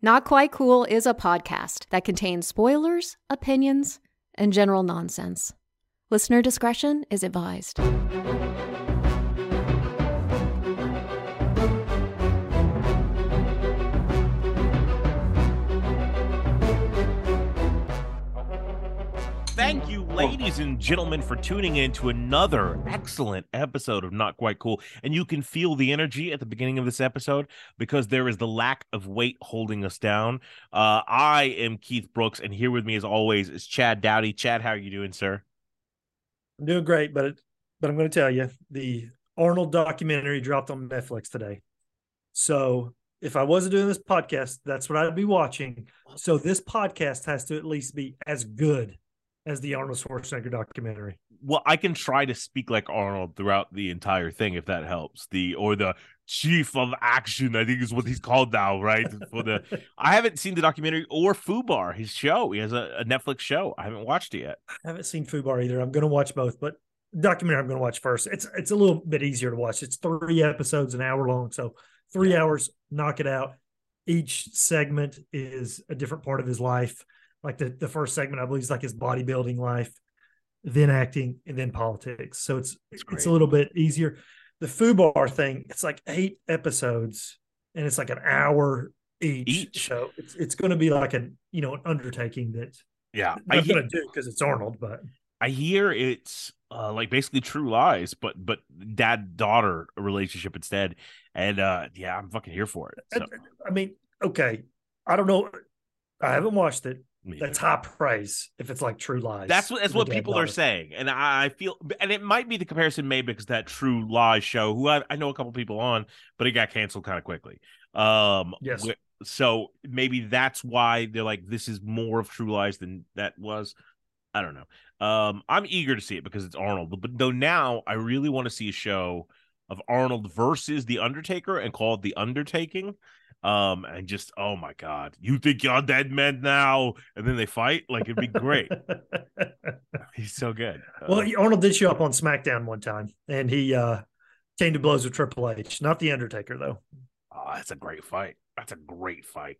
Not Quite Cool is a podcast that contains spoilers, opinions, and general nonsense. Listener discretion is advised. Ladies and gentlemen, for tuning in to another excellent episode of Not Quite Cool. And you can feel the energy at the beginning of this episode because there is the lack of weight holding us down. Uh, I am Keith Brooks, and here with me, as always, is Chad Dowdy. Chad, how are you doing, sir? I'm doing great, but but I'm going to tell you the Arnold documentary dropped on Netflix today. So if I wasn't doing this podcast, that's what I'd be watching. So this podcast has to at least be as good as the Arnold Schwarzenegger documentary. Well, I can try to speak like Arnold throughout the entire thing if that helps. The or the chief of action, I think is what he's called now, right? For the I haven't seen the documentary or Fubar, his show. He has a, a Netflix show. I haven't watched it yet. I haven't seen Fubar either. I'm going to watch both, but documentary I'm going to watch first. It's it's a little bit easier to watch. It's three episodes, an hour long, so three hours, knock it out. Each segment is a different part of his life like the, the first segment, I believe, is like his bodybuilding life, then acting, and then politics. So it's it's a little bit easier. The Fubar thing, it's like eight episodes, and it's like an hour each. each. So it's it's going to be like a you know an undertaking that yeah I'm going to do because it's Arnold, but I hear it's uh, like basically True Lies, but but dad daughter relationship instead. And uh yeah, I'm fucking here for it. So. I mean, okay, I don't know. I haven't watched it. That's high praise if it's like True Lies. That's what that's what people are saying, and I feel, and it might be the comparison made because that True Lies show, who I, I know a couple people on, but it got canceled kind of quickly. Um, yes. So maybe that's why they're like, this is more of True Lies than that was. I don't know. Um, I'm eager to see it because it's Arnold, but though now I really want to see a show of Arnold versus the Undertaker and called The Undertaking um and just oh my god you think you're dead man now? And then they fight? Like it'd be great. He's so good. Well uh, arnold did show up on smackdown one time and he uh came to blows with triple h. Not the undertaker though. Oh that's a great fight. That's a great fight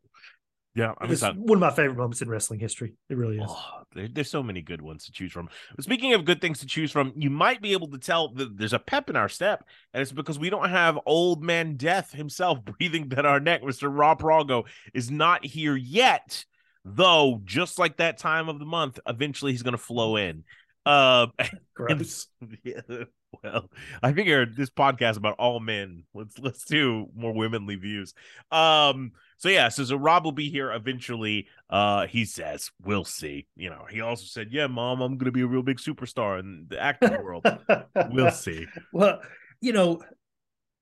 yeah, I mean, it's one of my favorite moments in wrestling history. It really is. Oh, there, there's so many good ones to choose from. Speaking of good things to choose from, you might be able to tell that there's a pep in our step, and it's because we don't have old man death himself breathing down our neck. Mr. Rob Prago is not here yet, though. Just like that time of the month, eventually he's going to flow in. Uh, Gross. yeah, well, I figured this podcast about all men. Let's let's do more womanly views. Um so yeah, so, so Rob will be here eventually. Uh, he says, "We'll see." You know, he also said, "Yeah, mom, I'm gonna be a real big superstar in the acting world. we'll see." Well, you know,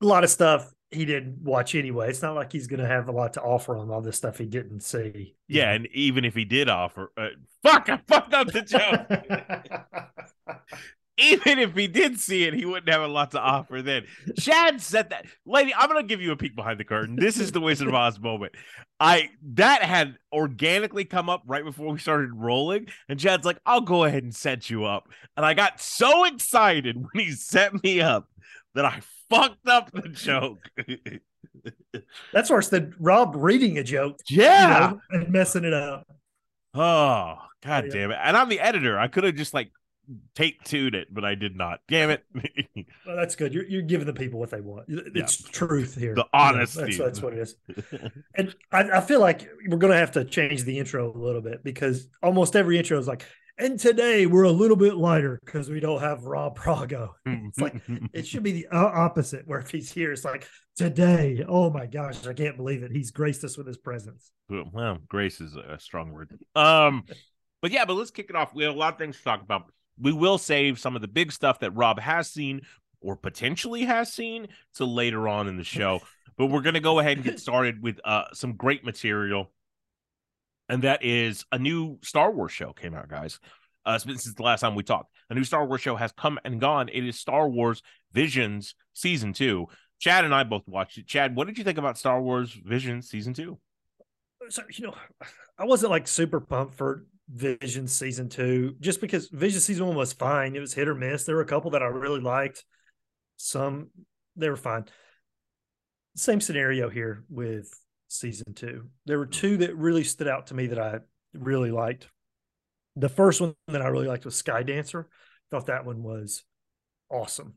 a lot of stuff he didn't watch anyway. It's not like he's gonna have a lot to offer on all this stuff he didn't see. Yeah, and even if he did offer, uh, fuck, I fucked up the joke. even if he did see it, he wouldn't have a lot to offer then. Chad said that. Lady, I'm gonna give you a peek behind the curtain. This is the Wizard of Oz moment. I that had organically come up right before we started rolling, and Chad's like, I'll go ahead and set you up. And I got so excited when he set me up that I fucked up the joke. That's worse than Rob reading a joke. Yeah. You know, and messing it up. Oh, god yeah. damn it. And I'm the editor. I could have just like take to it, but I did not. Damn it. well, that's good. You're, you're giving the people what they want. It's yeah. truth here. The honesty. You know, that's, that's what it is. and I, I feel like we're going to have to change the intro a little bit because almost every intro is like, and today we're a little bit lighter because we don't have Rob Prago. It's like it should be the opposite, where if he's here, it's like today. Oh my gosh, I can't believe it. He's graced us with his presence. Well, grace is a strong word. Um, but yeah, but let's kick it off. We have a lot of things to talk about we will save some of the big stuff that Rob has seen or potentially has seen to later on in the show. but we're going to go ahead and get started with uh, some great material. And that is a new Star Wars show came out, guys. Uh, since the last time we talked, a new Star Wars show has come and gone. It is Star Wars Visions season two. Chad and I both watched it. Chad, what did you think about Star Wars Visions season two? So you know, I wasn't like super pumped for Vision season two, just because Vision season one was fine. It was hit or miss. There were a couple that I really liked. Some they were fine. Same scenario here with season two. There were two that really stood out to me that I really liked. The first one that I really liked was Sky Dancer. Thought that one was awesome.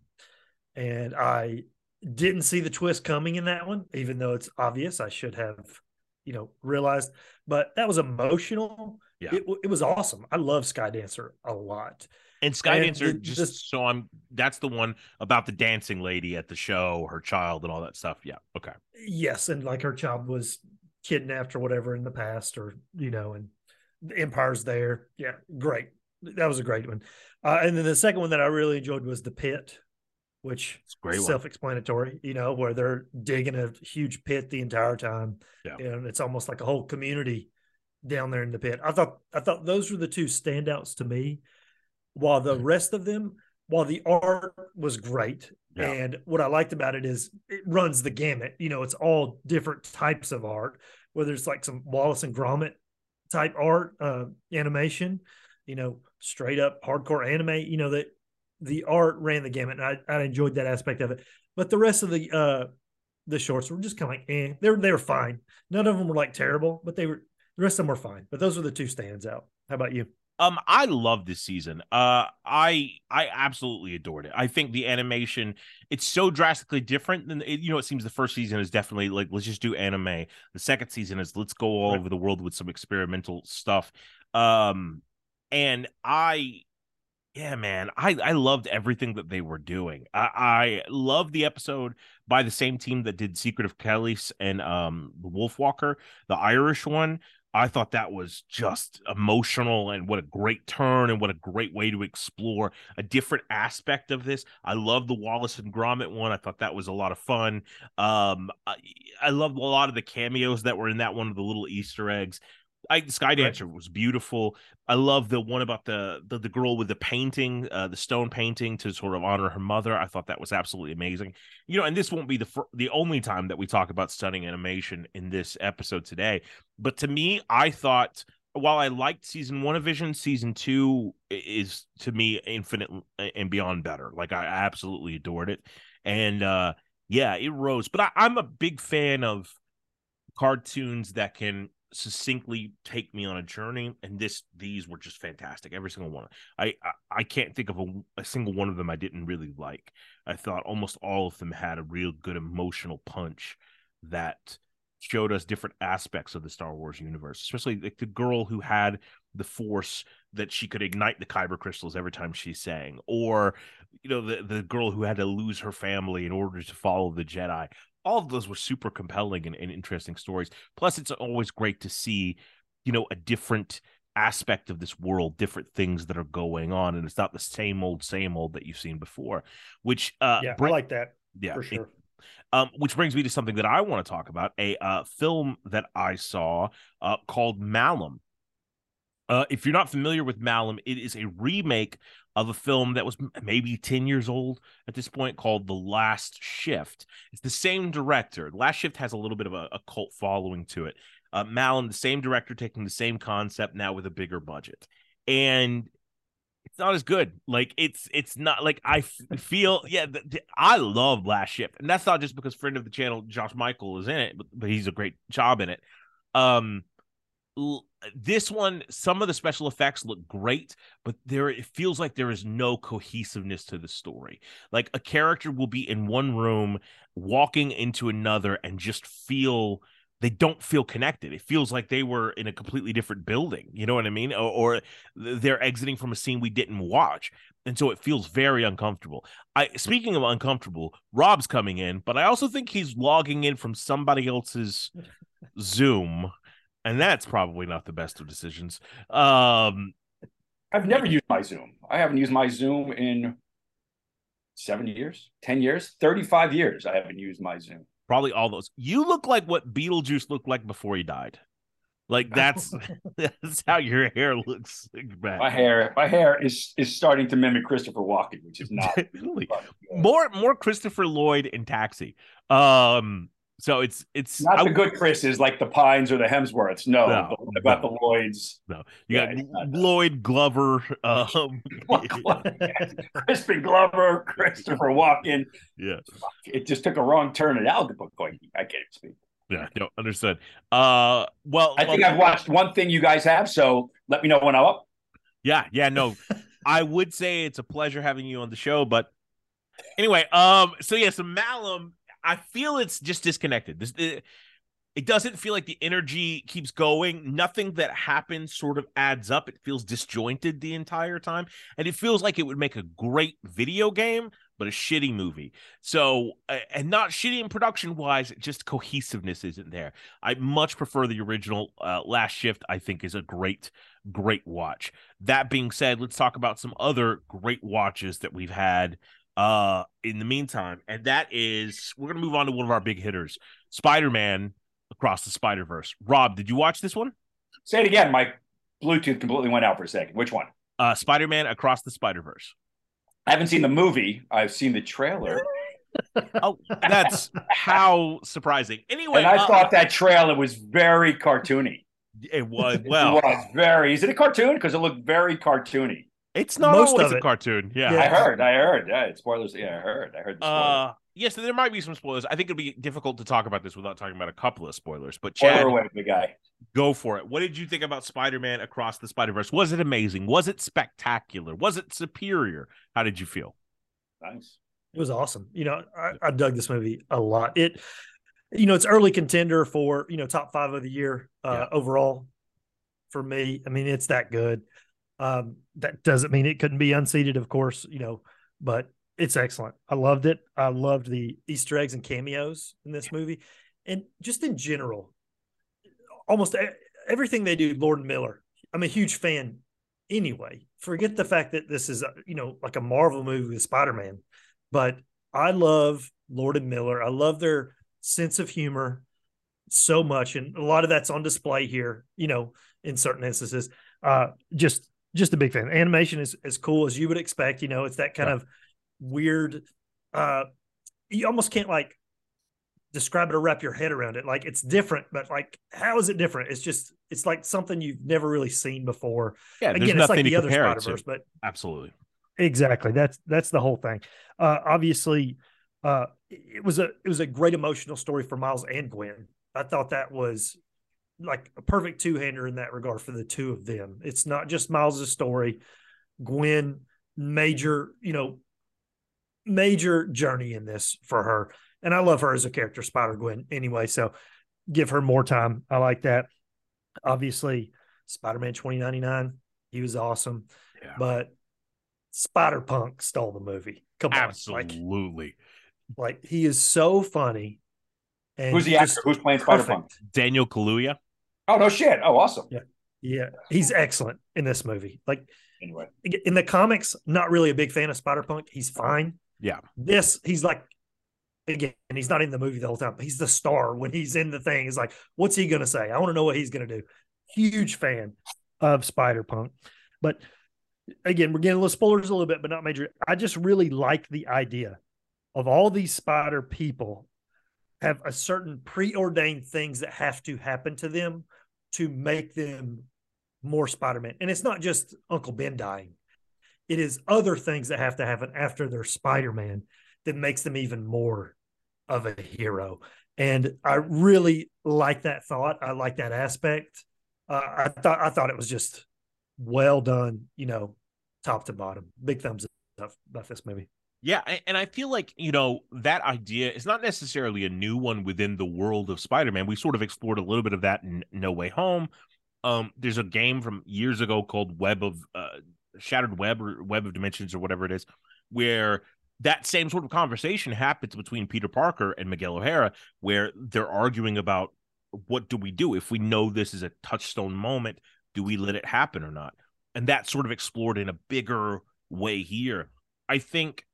And I didn't see the twist coming in that one, even though it's obvious. I should have, you know, realized. But that was emotional. Yeah. It, it was awesome. I love Sky Dancer a lot. And Sky And Dancer, just the- so I'm, that's the one about the dancing lady at the show, her child, and all that stuff. Yeah. Okay. Yes, and like her child was kidnapped or whatever in the past, or you know, and the Empire's there. Yeah, great. That was a great one. Uh, and then the second one that I really enjoyed was the pit, which great one. self-explanatory. You know, where they're digging a huge pit the entire time, Yeah. and it's almost like a whole community down there in the pit. I thought I thought those were the two standouts to me. While the rest of them, while the art was great, Yeah. and what I liked about it is it runs the gamut. You know, it's all different types of art, whether it's like some Wallace and Gromit type art, uh, animation, you know, straight up hardcore anime, you know, that the art ran the gamut. And I, I enjoyed that aspect of it. But the rest of the uh the shorts were just kind of like, eh, they were they were fine. None of them were like terrible, but they were the rest of them were fine. But those were the two stands out. How about you? Um, I love this season. Uh, I I absolutely adored it. I think the animation it's so drastically different than it, you know. It seems the first season is definitely like let's just do anime. The second season is let's go all Right. over the world with some experimental stuff. Um, and I, yeah, man, I I loved everything that they were doing. I I love the episode by the same team that did Secret of Kells and um the Wolfwalker, the Irish one. I thought that was just emotional and what a great turn and what a great way to explore a different aspect of this. I love the Wallace and Gromit one. I thought that was a lot of fun. Um, I, I loved a lot of the cameos that were in that one of the little Easter eggs. I Sky Dancer was beautiful. I love the one about the, the the girl with the painting, uh, the stone painting to sort of honor her mother. I thought that was absolutely amazing. You know, and this won't be the fir- the only time that we talk about stunning animation in this episode today. But to me, I thought while I liked season one of Vision, season two is to me infinite and beyond better. Like I absolutely adored it, and uh yeah, it rose. But I, I'm a big fan of cartoons that can succinctly take me on a journey and this these were just fantastic every single one. I i, I can't think of a, a single one of them i didn't really like. I thought almost all of them had a real good emotional punch that showed us different aspects of the star wars universe especially like the girl who had the force that she could ignite the kyber crystals every time she sang or you know the the girl who had to lose her family in order to follow the jedi all of those were super compelling and, and interesting stories. Plus, it's always great to see, you know, a different aspect of this world, different things that are going on, and it's not the same old, same old that you've seen before. Which, uh, yeah, bring- I like that yeah, for it- sure. um, which brings me to something that I want to talk about a uh, film that I saw uh, called Malum. Uh, if you're not familiar with Malum, it is a remake of a film that was maybe 10 years old at this point called The Last Shift. It's the same director. Last Shift has a little bit of a, a cult following to it. Uh, Malum, the same director, taking the same concept now with a bigger budget. And it's not as good. Like it's it's not like I f- feel. Yeah, I love Last Shift, and that's not just because friend of the channel Josh Michael is in it, but, but he's a great job in it. Um, this one, some of the special effects look great, but there it feels like there is no cohesiveness to the story. Like a character will be in one room, walking into another, and just feel they don't feel connected. It feels like they were in a completely different building. You know what I mean? Or, or they're exiting from a scene we didn't watch. And so it feels very uncomfortable. I speaking of uncomfortable, Rob's coming in, but I also think he's logging in from somebody else's Zoom. And that's probably not the best of decisions. Um I've never used my Zoom. I haven't used my Zoom in seven years, 10 years, 35 years. I haven't used my Zoom. probably all those. You look like what Beetlejuice looked like before he died. Like that's that's how your hair looks. My hair, my hair is is starting to mimic Christopher Walken, which is not Definitely. more more Christopher Lloyd in Taxi. Um, so it's it's not I- the good Chris is like the Pines or the Hemsworths. No, No, about no. the Lloyds. no, you Yeah, got. Lloyd Glover. Um, Crispin Glover, Christopher Walken. yeah, It just took a wrong turn at Albuquerque. I can't speak. Yeah, no, understood. Uh, well, I think well, I've watched one thing you guys have, so let me know when I'm up. Yeah, yeah, no. I would say it's a pleasure having you on the show, but anyway, um, so yeah, so Malum, I feel it's just disconnected. This it, it doesn't feel like the energy keeps going. Nothing that happens sort of adds up. It feels disjointed the entire time, and it feels like it would make a great video game, but a shitty movie. So, uh, and not shitty in production wise, just cohesiveness isn't there. I much prefer the original. Uh, Last Shift, I think, is a great, great watch. That being said, let's talk about some other great watches that we've had uh in the meantime and that is we're gonna move on to one of our big hitters spider-man across the spider-verse rob did you watch this one Say it again. My Bluetooth completely went out for a second. Which one? uh spider-man across the spider-verse I haven't seen the movie. I've seen the trailer, oh that's how surprising anyway and I uh, thought that trailer was very cartoony. it was well it was very. Is it a cartoon? Because it looked very cartoony. It's not Most always of a it. cartoon yeah, Yeah. I heard. I heard. Yeah, spoilers. Yeah, I heard. I heard the spoilers. uh yes so there might be some spoilers i think it'd be difficult to talk about this without talking about a couple of spoilers but chad away, big guy. go for it. What did you think about Spider-Man Across the Spider-Verse? Was it amazing? Was it spectacular? Was it superior? How did you feel? Nice. It was awesome. You know, I, I dug this movie a lot. It, you know, it's early contender for you know top five of the year uh, overall for me. I mean, it's that good. Um, that doesn't mean it couldn't be unseated, of course. You know, but it's excellent. I loved it. I loved the Easter eggs and cameos in this movie, and just in general, almost everything they do. Lord Miller. I'm a huge fan. Anyway, forget the fact that this is you know like a Marvel movie with Spider Man but I love Lord and Miller. I love their sense of humor so much, and a lot of that's on display here. You know, in certain instances, uh, just just a big fan. Animation is as cool as you would expect. You know, it's that kind Yeah. of weird. Uh, you almost can't like describe it or wrap your head around it. Like it's different, but like how is it different? It's just it's like something you've never really seen before. Yeah, there's Again, it's nothing like to the other Spider. Verse, but Absolutely. Exactly. That's that's the whole thing. Uh, obviously, uh, it was a it was a great emotional story for Miles and Gwen. I thought that was like a perfect two hander in that regard for the two of them. It's not just Miles's story. Gwen, major, you know, major journey in this for her, and I love her as a character, Spider Gwen. Anyway, so give her more time. I like that. Obviously, Spider Man twenty ninety nine. He was awesome, Yeah. but Spider Punk stole the movie. Come on, like Absolutely. like he is so funny. And Who's the actor? Who's playing Spider Punk? Daniel Kaluuya. Oh no shit! Oh awesome. Yeah. Yeah, he's excellent in this movie. Like Anyway, in the comics, not really a big fan of Spider Punk. He's fine. Yeah. This, he's like, again, he's not in the movie the whole time. He's the star when he's in the thing. He's like, what's he going to say? I want to know what he's going to do. Huge fan of Spider Punk. But again, we're getting a little spoilers a little bit, but not major. I just really like the idea of all these spider people have a certain preordained things that have to happen to them to make them more Spider-Man. And it's not just Uncle Ben dying. It is other things that have to happen after they're Spider-Man that makes them even more of a hero. And I really like that thought. I like that aspect. Uh, I thought I thought it was just well done, you know, top to bottom. Big thumbs up about this movie. Yeah, and I feel like you know that idea is not necessarily a new one within the world of Spider-Man. We sort of explored a little bit of that in No Way Home. Um, there's a game from years ago called Web of uh, Shattered Web or Web of Dimensions or whatever it is, where that same sort of conversation happens between Peter Parker and Miguel O'Hara, where they're arguing about what do we do if we know this is a touchstone moment? Do we let it happen or not? And that's sort of explored in a bigger way here. I think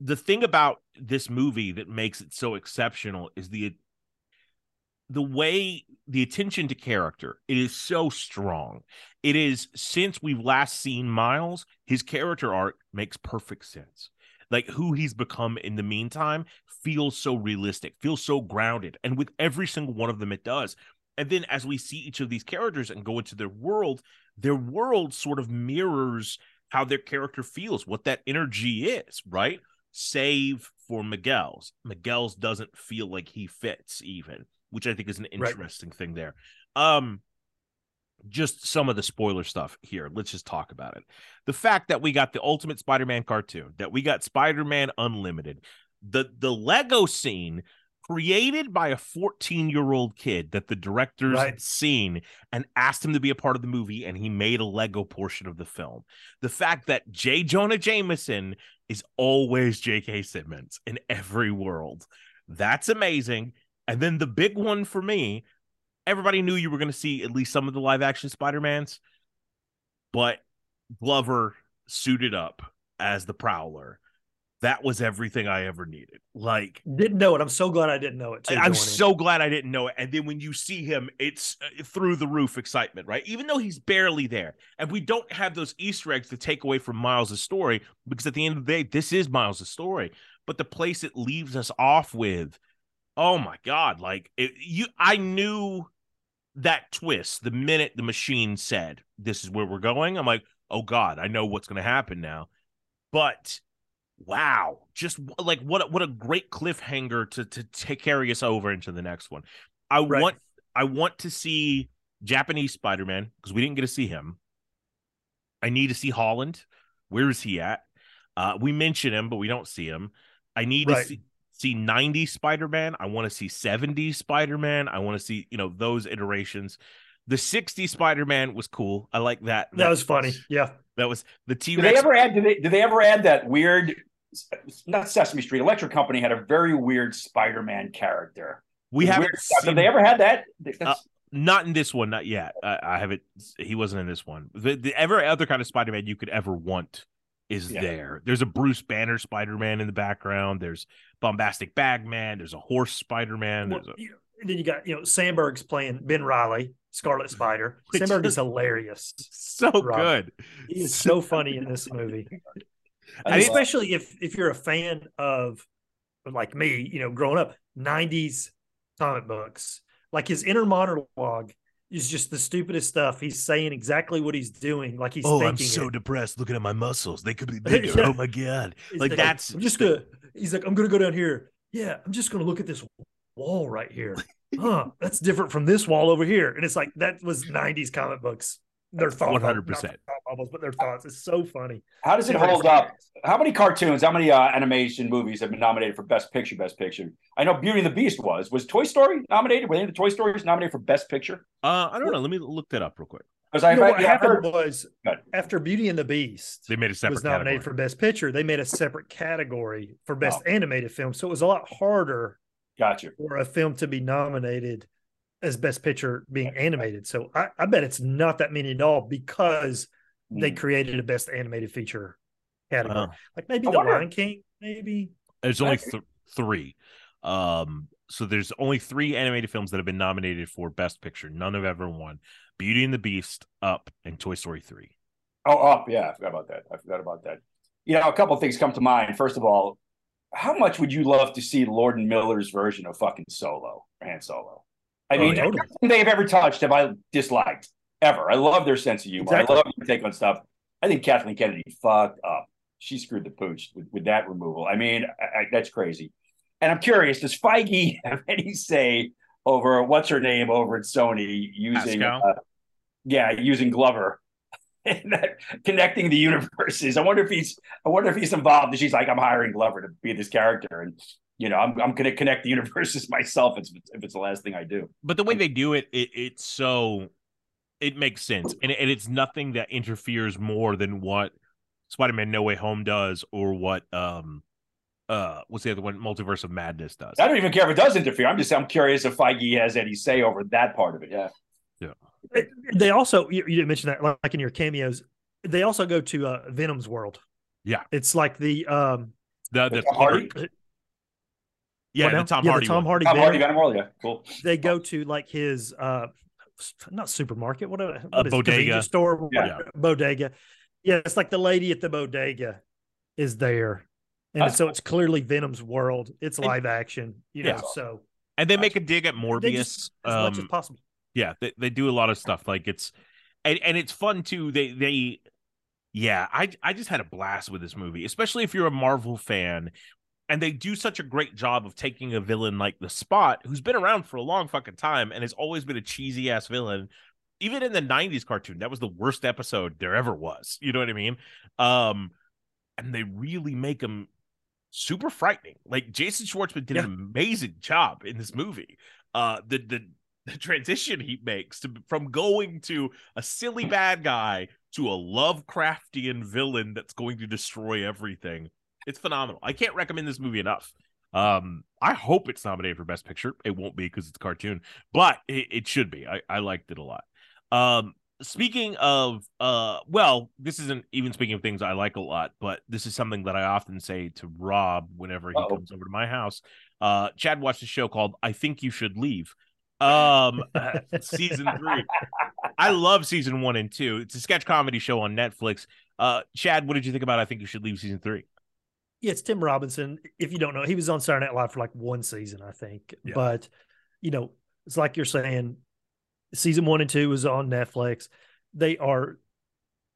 the thing about this movie that makes it so exceptional is the the way the attention to character it is so strong. It is since we've last seen miles his character arc makes perfect sense. Like who he's become in the meantime feels so realistic feels so grounded and with every single one of them it does. And then as we see each of these characters and go into their world their world sort of mirrors how their character feels what that energy is right save for Miguel's. Miguel's doesn't feel like he fits even. which I think is an Right. interesting thing there. Um, just some of the spoiler stuff here. Let's just talk about it. The fact that we got the Ultimate Spider-Man cartoon, that we got Spider-Man Unlimited, the the Lego scene created by a 14-year-old kid that the directors Right. had seen and asked him to be a part of the movie, and he made a Lego portion of the film. The fact that J. Jonah Jameson is always J.K. Simmons in every world. That's amazing. And then the big one for me, everybody knew you were going to see at least some of the live action Spider-Mans, but Glover suited up as the Prowler. That was everything I ever needed. Like Didn't know it. I'm so glad I didn't know it. Too, I'm going so glad I didn't know it. And then when you see him, it's uh, through the roof excitement, right? Even though he's barely there. And we don't have those Easter eggs to take away from Miles' story, because at the end of the day, this is Miles' story. But the place it leaves us off with, oh my God, like it, you I knew that twist the minute the machine said, This is where we're going. I'm like, oh God, I know what's gonna happen now. But wow. Just like what a- what a great cliffhanger to to take carry us over into the next one. I Right. want i want to see japanese spider-man because we didn't get to see him. I need to see holland. Where is he at? Uh we mention him but we don't see him. I need Right. to see see 90s spider-man. I want to see 70s spider-man. I want to see you know those iterations the 60s spider-man was cool i like that That was funny. Yeah. that was the Did they ever add? Did they? Did they ever add that weird? Not Sesame Street. Electric Company had a very weird Spider-Man character. we Weird haven't seen Did they ever had that? That's- uh, Not in this one, not yet. I, I haven't. He wasn't in this one. The, the every other kind of Spider-Man you could ever want is Yeah. there. There's a Bruce Banner Spider-Man in the background. There's bombastic Bagman. There's a horse Spider-Man. Well, There's a and then you got, you know, Samberg's playing Ben Riley, Scarlet Spider. Which Samberg is- is hilarious. so Rob. good. He is so funny in this movie. I And think- especially if if you're a fan of like me, you know, growing up, 90s comic books. Like his inner monologue is just the stupidest stuff. He's saying exactly what he's doing, like he's oh, I'm so it. depressed looking at my muscles. They could be bigger. Yeah. Oh my god. He's like, that's- I'm just gonna he's like, I'm gonna go down here. Yeah, I'm just gonna look at this wall right here. Huh, that's different from this wall over here. And it's like that was 90s comic books. Their thoughts, 100%. thought bubbles, but their thoughts. It's so funny. How does it hold up? How many cartoons? How many uh, animation movies have been nominated for Best Picture? Best Picture. I know Beauty and the Beast was. Was Toy Story nominated? Were any of the Toy Stories nominated for Best Picture? Uh, I don't know. Let me look that up real quick. Because I You know, what yeah, happened heard. was after Beauty and the Beast They made a separate was nominated category. for Best Picture, they made a separate category for Best Oh. Animated Film. So it was a lot harder Gotcha. for a film to be nominated as Best Picture being animated. So I, I bet it's not that many at all because they Mm. created a Best Animated Feature category. Oh. Like maybe I The wonder- Lion King, maybe. There's only th- three. Um, so there's only three animated films that have been nominated for Best Picture. None have ever won. Beauty and the Beast, Up, and Toy Story Three. Oh, up. Yeah, I forgot about that. I forgot about that. You know, a couple of things come to mind. First of all, how much would you love to see Lord and Miller's version of fucking Solo, Han Solo? I Oh, mean, they've ever touched have I disliked ever. I love their sense of humor. Exactly. I love their take on stuff. I think Kathleen Kennedy fucked up. She screwed the pooch with, with that removal. I mean, I, I, that's crazy. And I'm curious, does Feige have any say over what's her name over at Sony using, uh, yeah, using Glover and that, connecting the universes? I wonder if he's, I wonder if he's involved. And she's like, I'm hiring Glover to be this character, and you know, I'm, I'm going to connect the universes myself if, it's- if it's the last thing I do. But the way they do it, it it's so it makes sense, and, and it's nothing that interferes more than what Spider-Man: No Way Home does, or what um uh what's the other one, Multiverse of Madness does. I don't even care if it does interfere. I'm just, I'm curious if Feige has any say over that part of it. Yeah. They also, you, you didn't mention that, like in your cameos, they also go to uh, Venom's world. Yeah. It's like the, um, The the Tom Hardy? yeah what the? Tom yeah, Hardy the Tom one. Hardy. Tom Hardy, Venom World. Yeah. Cool. they go to like his uh not supermarket what, what A is bodega. Convenience store Yeah. bodega yeah it's like the lady at the bodega is there and That's so it's clearly venom's world it's And- live action you know Yeah. so and they make a dig at they Morbius. just as much as um, possible yeah they, they do a lot of stuff like it's and, and it's fun too they they yeah i i just had a blast with this movie especially if you're a marvel fan and they do such a great job of taking a villain like the Spot, who's been around for a long fucking time and has always been a cheesy ass villain. Even in the '90s cartoon, that was the worst episode there ever was. You know what I mean? Um, and they really make him super frightening. Like Jason Schwartzman did Yeah. an amazing job in this movie. Uh, the the the transition he makes to from going to a silly bad guy to a Lovecraftian villain that's going to destroy everything. It's phenomenal. I can't recommend this movie enough. Um, I hope it's nominated for Best Picture. It won't be because it's a cartoon, but it, it should be. I, I liked it a lot. Um, speaking of uh well this isn't even speaking of things i like a lot but this is something that i often say to rob whenever he Uh-oh. comes over to my house uh chad watched a show called i think you should leave um season three i love season one and two it's a sketch comedy show on netflix uh chad what did you think about i think you should leave season three Yeah, it's Tim Robinson. If you don't know, he was on Saturday Night Live for like one season, I think. Yeah. But you know, it's like you're saying, season one and two was on Netflix. They are,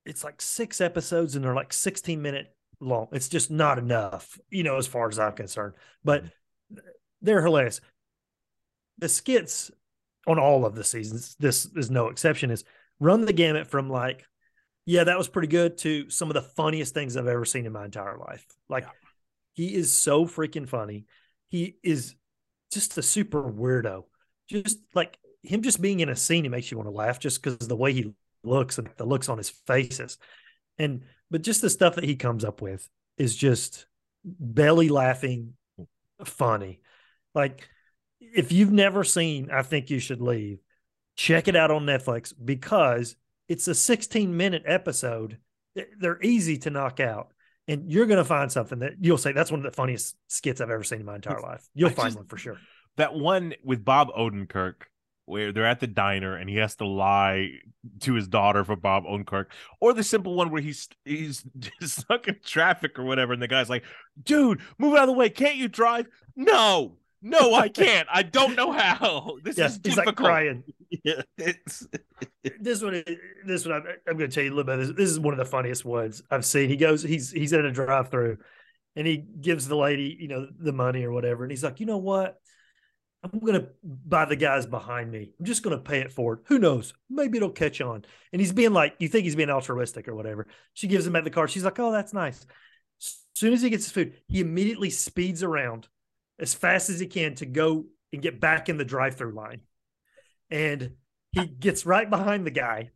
it's like six episodes and they're like 16 minute long. It's just not enough, you know, as far as I'm concerned. But they're hilarious. The skits on all of the seasons, this is no exception, is run the gamut from like, yeah, that was pretty good to some of the funniest things I've ever seen in my entire life. Like, he is so freaking funny. He is just a super weirdo. Just like him just being in a scene, it makes you want to laugh just because the way he looks and the looks on his faces. And but just the stuff that he comes up with is just belly laughing funny. Like if you've never seen I think you should leave, check it out on Netflix because it's a 16 minute episode. They're easy to knock out and you're going to find something that you'll say that's one of the funniest skits I've ever seen in my entire life. You'll I find just- one for sure. that one with Bob Odenkirk where they're at the diner and he has to lie to his daughter for Bob Odenkirk, or the simple one where he's he's stuck in traffic or whatever, and the guy's like, "Dude, move out of the way! Can't you drive?" No, no, I can't. I don't know how. This Yeah, is he's difficult. like crying. Yeah, it's This one, this one, I'm, I'm going to tell you a little bit. This. this is one of the funniest ones I've seen. He goes, he's he's at a drive-through, and he gives the lady, you know, the money or whatever, and he's like, you know what? I'm going to buy the guys behind me. I'm just going to pay it forward. Who knows? Maybe it'll catch on. And he's being like, you think he's being altruistic or whatever. She gives him at the car. She's like, oh, that's nice. As soon as he gets his food, he immediately speeds around as fast as he can to go and get back in the drive-through line. And he gets right behind the guy.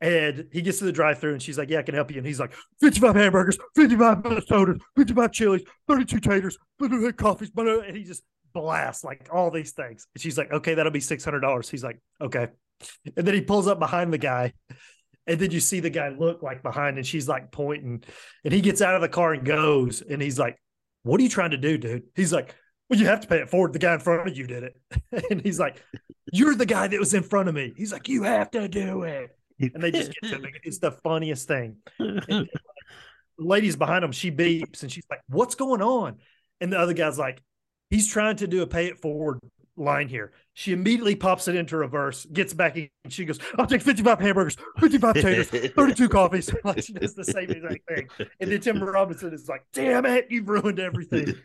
And he gets to the drive-through, and she's like, "Yeah, I can help you." And he's like, "55 hamburgers, 55 sodas, 55 chilies, 32 taters, blah, coffees." blah, blah," And he just blasts like all these things. And she's like, "Okay, that'll be six hundred dollars." He's like, "Okay." And then he pulls up behind the guy, and then you see the guy look like behind, and she's like pointing, and he gets out of the car and goes, and he's like, "What are you trying to do, dude?" He's like, "Well, you have to pay it forward. The guy in front of you did it," and he's like, "You're the guy that was in front of me." He's like, "You have to do it." and they just get to it. It's the funniest thing. And, the lady's behind him. She beeps and she's like, "What's going on?" And the other guy's like, "He's trying to do a pay it forward line here." She immediately pops it into reverse, gets back, in, and she goes, "I'll take fifty-five hamburgers, fifty-five taters, thirty-two coffees." Like she does the same exact thing. And then Tim Robinson is like, "Damn it, you've ruined everything."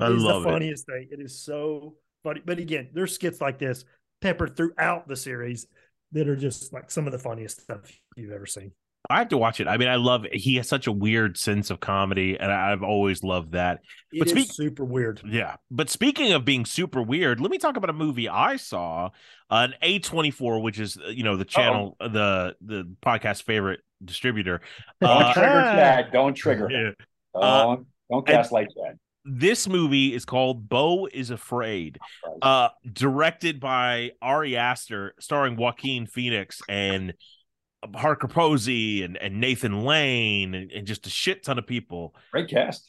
I It is love the it. funniest thing. It is so funny. But again, there's skits like this peppered throughout the series that are just like some of the funniest stuff you've ever seen. I have to watch it. I mean, I love he has such a weird sense of comedy, and I've always loved that. It But is super weird. Yeah. But speaking of being super weird, let me talk about a movie I saw on A24, which is uh, you know the channel, the the podcast favorite distributor. Don't Uh, trigger Chad. Don't trigger. yeah. Don't, don't cast light Chad. This movie is called Beau is Afraid, uh, directed by Ari Aster, starring Joaquin Phoenix and Parker Posey and, and Nathan Lane and, and just a shit ton of people. Great cast.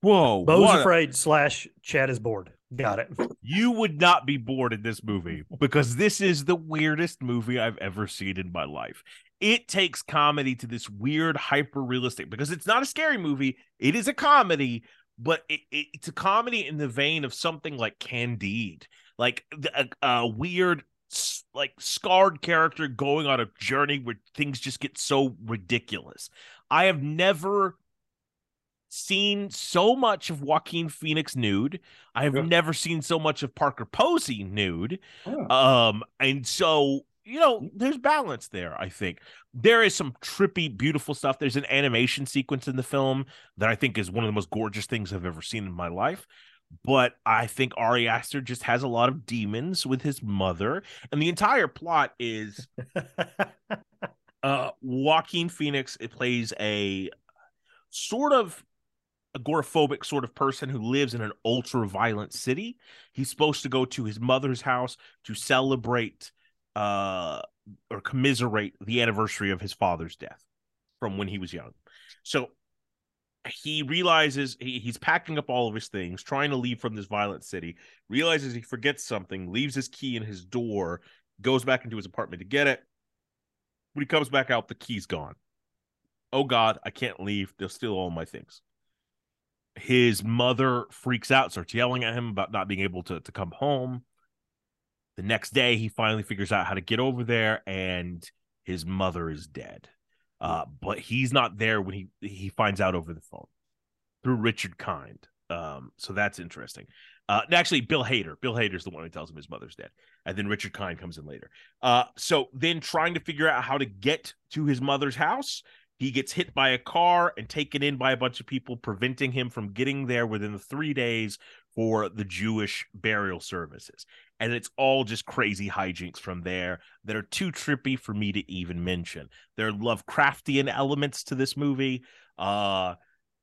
Whoa. Beau's what a- afraid slash Chad is bored. Got it. you would not be bored in this movie because this is the weirdest movie I've ever seen in my life. It takes comedy to this weird, hyper realistic because it's not a scary movie. It is a comedy, but it, it- it's a comedy in the vein of something like Candide, like a, a weird, s- like scarred character going on a journey where things just get so ridiculous. I have never seen so much of Joaquin Phoenix nude. I have Yeah. never seen so much of Parker Posey nude. Oh. Um, and so you know, there's balance there. I think there is some trippy, beautiful stuff. There's an animation sequence in the film that I think is one of the most gorgeous things I've ever seen in my life. But I think Ari Aster just has a lot of demons with his mother, and the entire plot is uh Joaquin Phoenix it plays a sort of agoraphobic sort of person who lives in an ultra violent city. He's supposed to go to his mother's house to celebrate uh or commiserate the anniversary of his father's death from when he was young. So he realizes he, he's packing up all of his things, trying to leave from this violent city, realizes he forgets something, leaves his key in his door, goes back into his apartment to get it. When he comes back out, the key's gone. Oh God, I can't leave. They'll steal all my things. His mother freaks out, starts yelling at him about not being able to, to come home. The next day, he finally figures out how to get over there, and his mother is dead. Uh, but he's not there when he he finds out over the phone through Richard Kind. Um, so that's interesting. Uh, actually, Bill Hader. Bill Hader's the one who tells him his mother's dead, and then Richard Kind comes in later. Uh, so then trying to figure out how to get to his mother's house, he gets hit by a car and taken in by a bunch of people, preventing him from getting there within the three days for the Jewish burial services. And it's all just crazy hijinks from there that are too trippy for me to even mention. There are Lovecraftian elements to this movie. Uh,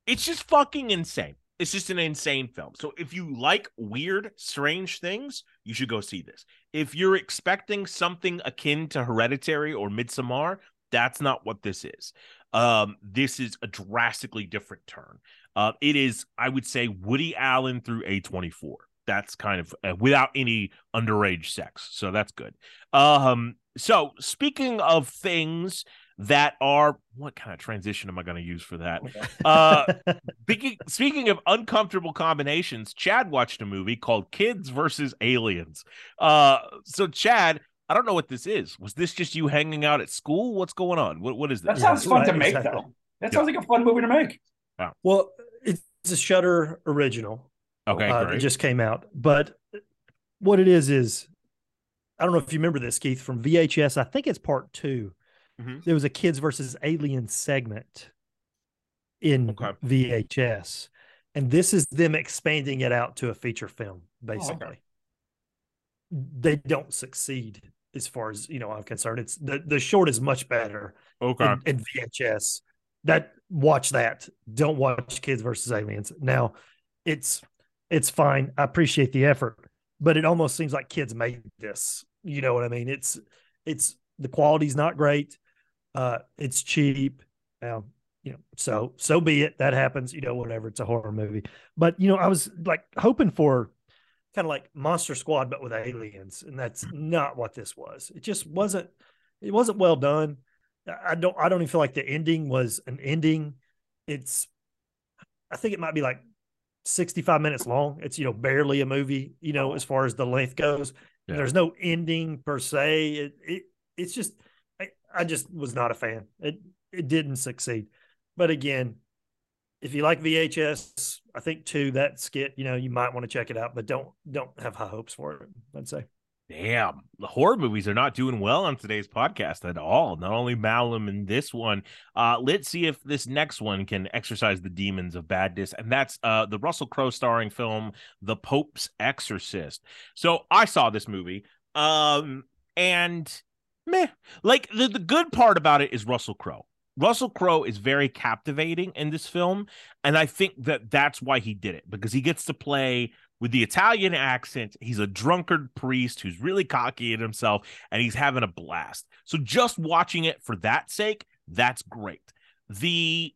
it's just fucking insane. It's just an insane film. So if you like weird, strange things, you should go see this. If you're expecting something akin to Hereditary or Midsommar, that's not what this is. Um, this is a drastically different turn. Uh, it is, I would say, Woody Allen through A24. That's kind of uh, without any underage sex. So that's good. Um, so speaking of things that are what kind of transition am I going to use for that? Uh, speaking, speaking of uncomfortable combinations, Chad watched a movie called Kids versus Aliens. Uh, so Chad, I don't know what this is. Was this just you hanging out at school? What's going on? What what is this? That this? sounds fun to right, make, exactly. though. That sounds like a fun movie to make. well, it's a Shudder original. Okay, uh, great. It just came out, but what it is is, I don't know if you remember this, Keith, from VHS. I think it's part 2 Mhm. There was a kids versus alien segment in Okay. VHS, and this is them expanding it out to a feature film. Basically, they don't succeed as far as you know. I'm concerned. It's the the short is much better okay. in, in VHS. That watch that. Don't watch Kids versus Aliens. Now, it's it's fine. I appreciate the effort, but it almost seems like kids made this. You know what I mean? It's it's the quality's not great. Uh, it's cheap. Um, you know, so so be it. That happens. You know, whatever. It's a horror movie. But you know, I was like hoping for kind of like Monster Squad, but with aliens, and that's not what this was. It just wasn't. It wasn't well done. I don't. I don't even feel like the ending was an ending. It's. I think it might be like sixty-five minutes long. It's you know barely a movie. You know, as far as the length goes. Yeah. There's no ending per se. It. it it's just. I, I just was not a fan. It. It didn't succeed. But again, if you like VHS, I think too that skit, you know, you might want to check it out, but don't don't have high hopes for it. I'd say. Damn, the horror movies are not doing well on today's podcast at all. Not only Malum and this one. Uh, let's see if this next one can exercise the demons of badness, and that's uh the Russell Crowe starring film The Pope's Exorcist. So I saw this movie, um, and meh. Like the, the good part about it is Russell Crowe. Russell Crowe is very captivating in this film, and I think that that's why he did it because he gets to play with the Italian accent. He's a drunkard priest who's really cocky at himself and he's having a blast. So just watching it for that sake, that's great. The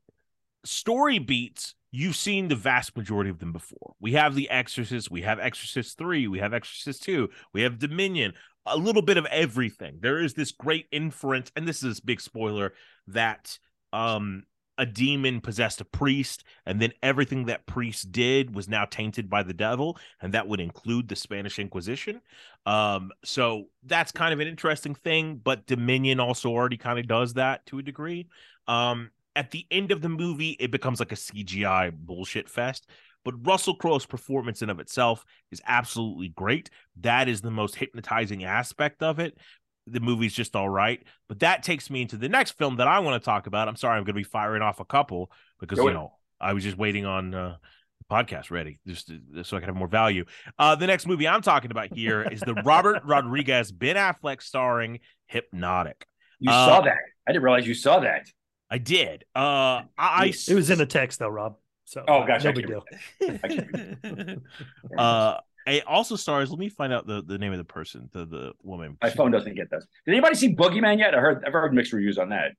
story beats, you've seen the vast majority of them before. We have The Exorcist, we have Exorcist 3, we have Exorcist 2, we have Dominion, a little bit of everything. There is this great inference, and this is a big spoiler, that um a demon possessed a priest, and then everything that priest did was now tainted by the devil, and that would include the Spanish Inquisition. Um, so that's kind of an interesting thing, but Dominion also already kind of does that to a degree. Um, at the end of the movie, it becomes like a CGI bullshit fest. But Russell Crowe's performance in of itself is absolutely great. That is the most hypnotizing aspect of it. The movie's just all right. But that takes me into the next film that I want to talk about. I'm sorry, I'm going to be firing off a couple because, Go you ahead. know, I was just waiting on uh, the podcast ready just to, so I could have more value. Uh, the next movie I'm talking about here is the Robert Rodriguez, Ben Affleck starring Hypnotic. You Uh, saw that. I didn't realize you saw that. I did. Uh, I, It was in the text though, Rob. So Oh, gosh, no I big deal. uh, it also stars. Let me find out the, the name of the person, the the woman. My phone doesn't get those. Did anybody see Boogeyman yet? I heard I've heard mixed reviews on that.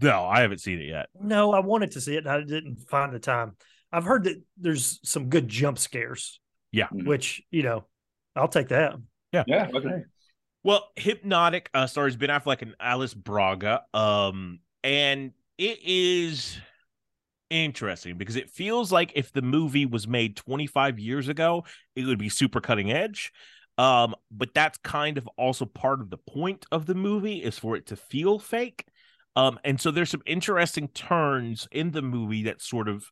No, I haven't seen it yet. No, I wanted to see it and I didn't find the time. I've heard that there's some good jump scares. Yeah. Mhm. Which, you know, I'll take that. Yeah, yeah. Okay. Well, Hypnotic uh, stars Ben Affleck and Alice Braga. Um, and it is interesting because it feels like if the movie was made 25 years ago, it would be super cutting edge. Um, but that's kind of also part of the point of the movie is for it to feel fake. Um, and so there's some interesting turns in the movie that sort of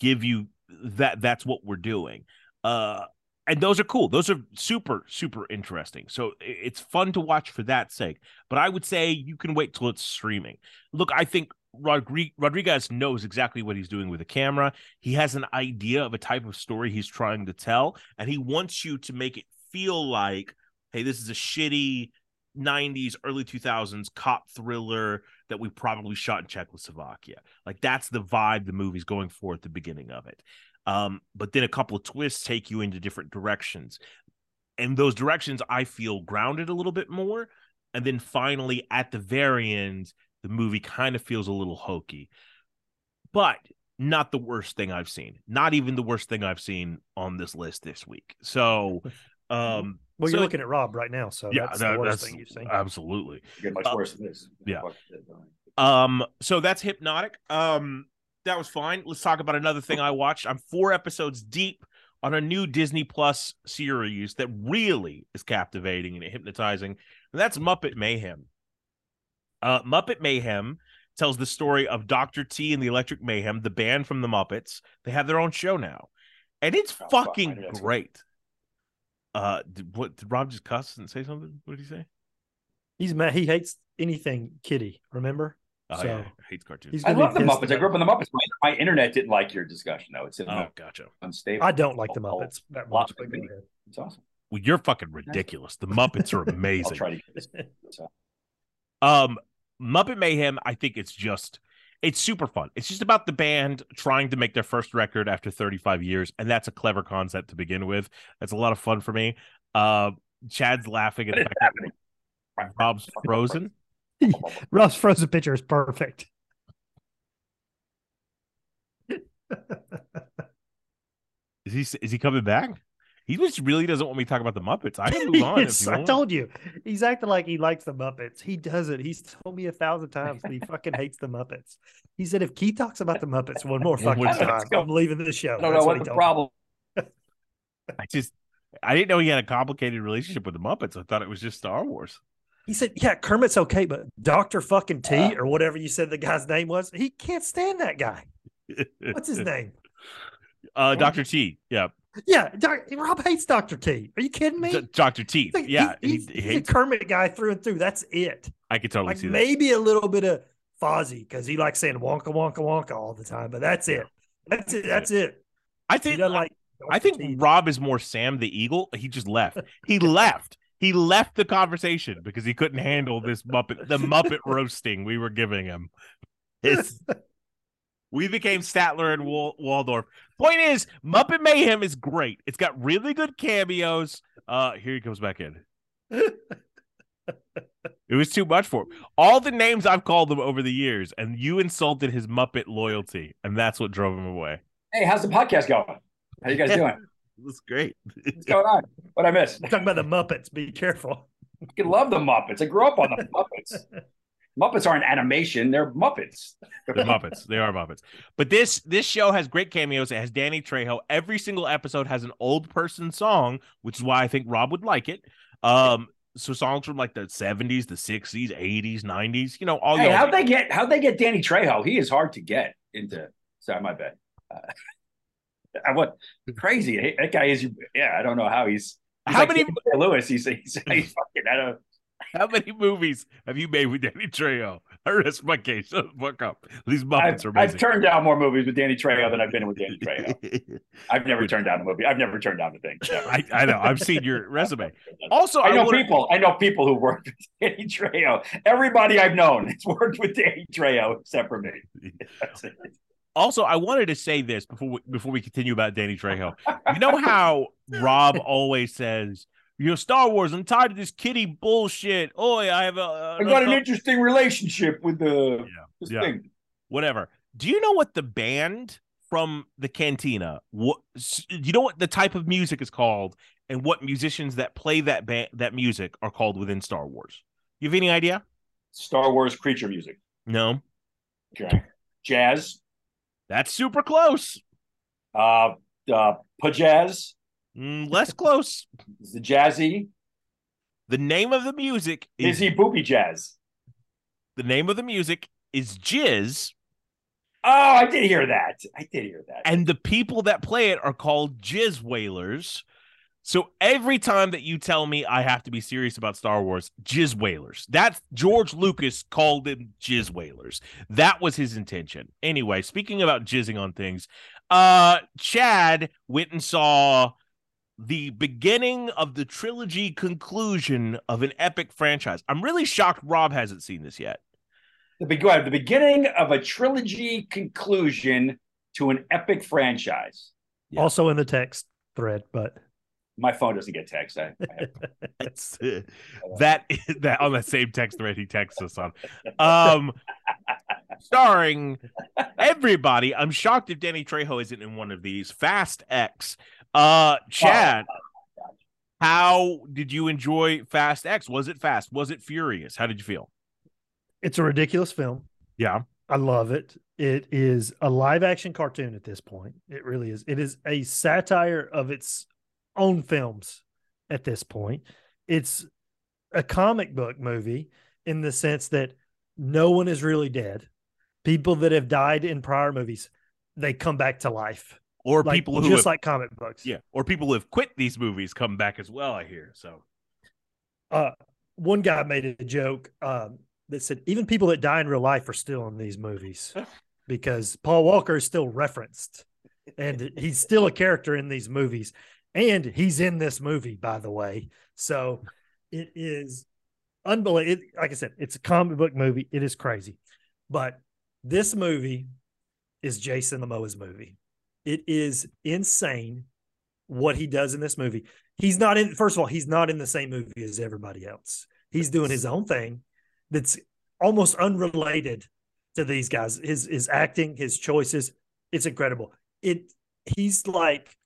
give you that that's what we're doing. Uh and those are cool. Those are super, super interesting. So it's fun to watch for that sake. But I would say you can wait till it's streaming. Look, I think Rodriguez knows exactly what he's doing with the camera. He has an idea of a type of story he's trying to tell, and he wants you to make it feel like, hey, this is a shitty 90s, early 2000s cop thriller that we probably shot in Czechoslovakia. Like that's the vibe the movie's going for at the beginning of it. Um, but then a couple of twists take you into different directions. And those directions I feel grounded a little bit more. And then finally at the very end, the movie kind of feels a little hokey. But not the worst thing I've seen. Not even the worst thing I've seen on this list this week. So um Well, so- you're looking at Rob right now, so yeah, that's that- the worst that's thing you've seen. absolutely. Get much Uh, worse than this. yeah. Um, so that's hypnotic. Um, that was fine. Let's talk about another thing I watched. I'm four episodes deep on a new Disney Plus series that really is captivating and hypnotizing, and that's Muppet Mayhem. Uh, Muppet Mayhem tells the story of Dr. T and the Electric Mayhem, the band from the Muppets. They have their own show now, and it's Oh, fucking knew that's- great. Uh, did, what did Rob just cuss and say something? What did he say? He's mad. He hates anything kitty. Remember? Oh So, yeah, hates cartoons. I love the pissed Muppets. I grew up on the Muppets. My, my internet didn't like your discussion though. It's Oh, gotcha. unstable. I don't like the Oh, Muppets that much. But go of ahead. It's awesome. Well, you're fucking ridiculous. The Muppets are I'll amazing. try to get this. So, Um, Muppet Mayhem, I think it's just it's super fun. It's just about the band trying to make their first record after 35 years, and that's a clever concept to begin with. That's a lot of fun for me. Uh, Chad's laughing at what the fact that Rob's frozen. Rob's frozen picture is perfect. Is he is he coming back? He just really doesn't want me to talk about the Muppets. I can move on. if Yes, you I want. told you. He's acting like he likes the Muppets. He doesn't. He's told me a thousand times that he fucking hates the Muppets. He said if Keith talks about the Muppets one more fucking time, time. I'm leaving the show. I don't That's know what he the told me. problem. I just I didn't know he had a complicated relationship with the Muppets. I thought it was just Star Wars. He said, "Yeah, Kermit's okay, but Doctor fucking T Uh. or whatever you said the guy's name was, he can't stand that guy. What's his name? Uh, Doctor T. Yeah, Yeah, doc, Rob hates Doctor T. Are you kidding me? Doctor T. Like, Yeah, he, he's, he he's a Kermit guy through and through. That's it. I could totally Like see that. maybe a little bit of Fozzie because he likes saying Wonka Wonka Wonka all the time, but that's it. That's it. That's it. I think like. I think T. Rob is more Sam the Eagle. He just left. He left. He left the conversation because he couldn't handle this Muppet, the Muppet roasting we were giving him. It's, we became Statler and Wal- Waldorf. Point is, Muppet Mayhem is great. It's got really good cameos. Uh, here he comes back in. It was too much for him. All the names I've called him over the years, and you insulted his Muppet loyalty, and that's what drove him away. Hey, how's the podcast going? How you guys doing? That's great. What's going on? What I missed? talking about the Muppets. Be careful. I fucking love the Muppets. I grew up on the Muppets. Muppets aren't animation; they're Muppets. the Muppets. They are Muppets. But this this show has great cameos. It has Danny Trejo. Every single episode has an old person song, which is why I think Rob would like it. Um, so songs from like the 70s, the 60s, 80s, 90s, you know, all Hey, how'd they get how'd they get Danny Trejo? He is hard to get into. Sorry, my bad. Uh, I what crazy. That guy is yeah, I don't know how he's, he's How like many- Day-Lewis. He's he's, he's fucking I don't How many movies have you made with Danny Trejo? I rest my case. Fuck up. These Muppets I've, are I've turned down more movies with Danny Trejo than I've been with Danny Trejo. I've never turned down a movie. I've never turned down a thing. I, I know. I've seen your resume. Also, I know wanna- people. I know people who worked with Danny Trejo. Everybody I've known has worked with Danny Trejo except for me. Also, I wanted to say this before we, before we continue about Danny Trejo. You know how Rob always says, "You know, Star Wars. I'm tired of this kitty bullshit." Oh, I have a, I got an interesting relationship with the Yeah, yeah. thing. whatever. Do you know what the band from the Cantina? What do you know what the type of music is called, and what musicians that play that band that music are called within Star Wars? You have any idea? Star Wars creature music. No, Okay. Jazz. that's super close. Uh uh pajazz. Mm, less close. Is the jazzy. The name of the music is he boopy jazz? the name of the music is Jizz, Oh, I did hear that. I did hear that. and the people that play it are called Jizz Wailers. So every time that you tell me I have to be serious about Star Wars, Jizz Wailers. That's George Lucas called them Jizz Wailers. That was his intention. Anyway, speaking about jizzing on things, uh Chad went and saw the beginning of the trilogy conclusion of an epic franchise. I'm really shocked Rob hasn't seen this yet. the, be- the beginning of a trilogy conclusion to an epic franchise. Yeah. Also in the text thread, but My phone doesn't get text. I, I It's that that on the same text thread he texts us on. Um starring everybody. I'm shocked if Danny Trejo isn't in one of these. Fast X. Uh Chad, how did you enjoy Fast X? Was it fast? Was it furious? How did you feel? it's a ridiculous film. Yeah. I love it. It is a live action cartoon at this point. It really is. It is a satire of its own films at this point. It's a comic book movie in the sense that no one is really dead. People that have died in prior movies, they come back to life. Or Like, people who just have, like comic books. yeah, or people who have quit these movies come back as well, I hear. So uh, one guy made a joke um, that said even people that die in real life are still in these movies because Paul Walker is still referenced and he's still a character in these movies. And he's in this movie, by the way. So it is unbelievable. Like I said, it's a comic book movie. It is crazy. But this movie is Jason Momoa's movie. It is insane what he does in this movie. He's not in, first of all, he's not in the same movie as everybody else. He's doing his own thing that's almost unrelated to these guys. His his acting, his choices, it's incredible. It he's like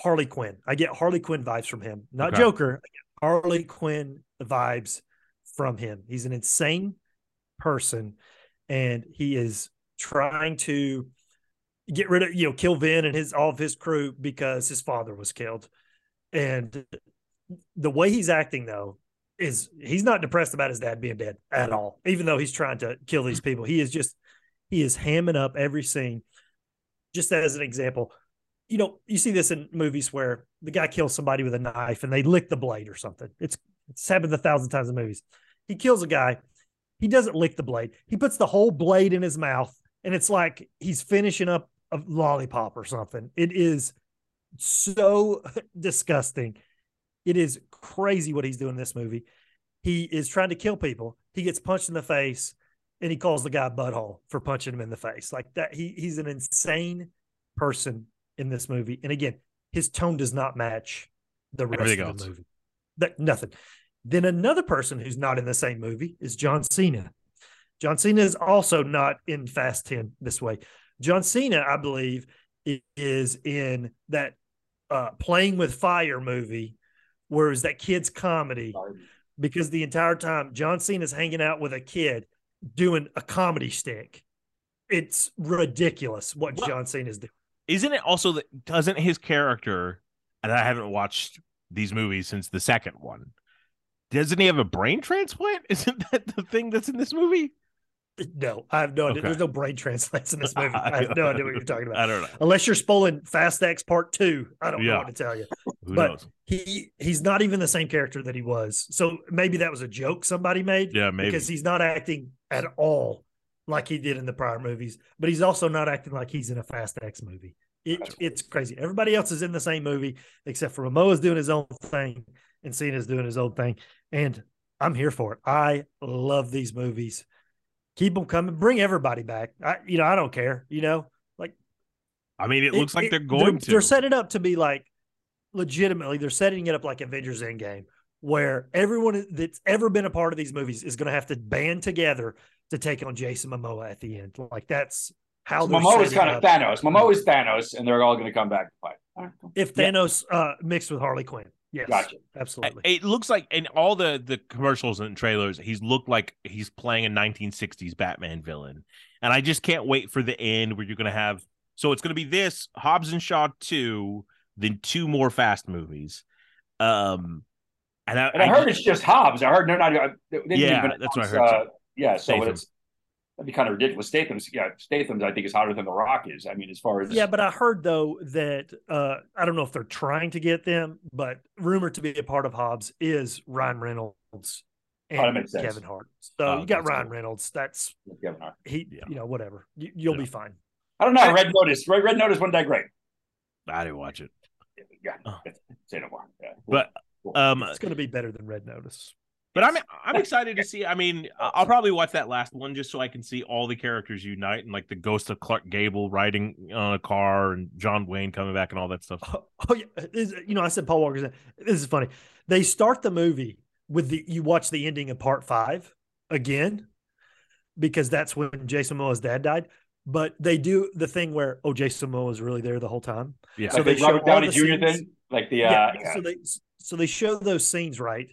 Harley Quinn. I get Harley Quinn vibes from him. Not Okay. Joker. I get Harley Quinn vibes from him. He's an insane person and he is trying to get rid of you know kill Vin and his all of his crew because his father was killed. And the way he's acting though is he's not depressed about his dad being dead at all. Even though he's trying to kill these people, he is just he is hamming up every scene. Just as an example, you know, you see this in movies where the guy kills somebody with a knife and they lick the blade or something. It's it's happened a thousand times in movies. He kills a guy, he doesn't lick the blade. He puts the whole blade in his mouth, and it's like he's finishing up a lollipop or something. It is so disgusting. It is crazy what he's doing in this movie. He is trying to kill people. He gets punched in the face, and he calls the guy butthole for punching him in the face. Like that, he he's an insane person in this movie. And again, his tone does not match the rest Everything of the else. movie. That nothing. Then another person who's not in the same movie is John Cena. John Cena is also not in Fast 10 this way. John Cena, I believe, is in that uh, Playing with Fire movie, where it's that kid's comedy, because the entire time John Cena's hanging out with a kid doing a comedy stick. It's ridiculous what Well- John Cena's doing. isn't it also that doesn't his character and I haven't watched these movies since the second one. Doesn't he have a brain transplant? Isn't that the thing that's in this movie? No, I have no idea. There's no brain transplants in this movie. I have no idea what you're talking about. I don't know. Unless you're spoiling Fast X Part Two, I don't Yeah. know what to tell you. Who But- knows? He he's not even the same character that he was. So maybe that was a joke somebody made. Yeah, maybe. because he's not acting at all like he did in the prior movies, but he's also not acting like he's in a Fast X movie. It, it's crazy. Everybody else is in the same movie except for Momoa's doing his own thing and Cena's doing his own thing. And I'm here for it. I love these movies. Keep them coming. Bring everybody back. I, you know, I don't care. You know, like I mean, it looks like it- they're going to. They're setting up to be like legitimately. They're setting it up like Avengers Endgame, where everyone that's ever been a part of these movies is going to have to band together to take on Jason Momoa at the end. Like that's how they're Momoa is kind it of. Thanos. Momoa is Thanos, and they're all going to come back to fight. All right, cool. If Yeah. Thanos uh, mixed with Harley Quinn, yes, Gotcha. absolutely. It looks like in all the the commercials and trailers, he's looked like he's playing a 1960s Batman villain, and I just can't wait for the end where you're gonna have. So it's gonna be this Hobbs and Shaw two, then two more Fast movies, um, and I, And I I heard just- it's just Hobbs. I heard they're not. They Yeah, even that's what I heard, Uh, yeah, so Statham. it's that'd be kind of ridiculous. Statham's yeah, Statham's I think is hotter than The Rock is. I mean, as far as Yeah, but I heard though that uh, I don't know if they're trying to get them, but rumored to be a part of Hobbs is Ryan Reynolds and Oh, that makes sense. Kevin Hart. So Oh, you got Ryan cool. Reynolds. That's Kevin Hart. he. Yeah. You know, whatever. You, you'll Yeah. be fine. I don't know. Red Notice. Red, Red Notice wasn't that great. I didn't watch it. Yeah, Oh. say no more. Yeah. But, Cool. Um, It's going to be better than Red Notice. But I'm I'm excited to see. I mean, I- I'll probably watch that last one just so I can see all the characters unite and like the ghost of Clark Gable riding on a car and John Wayne coming back and all that stuff. Oh, oh, yeah, this- you know, I said Paul Walker. This is funny. They start the movie with the you watch the ending of part five again because that's when Jason Momoa's dad died. But they do the thing where oh, Jason Momoa was really there the whole time. Yeah. So like they the show Robert all Downey the Jr. scenes. thing, like the uh, yeah, So they so they show those scenes right,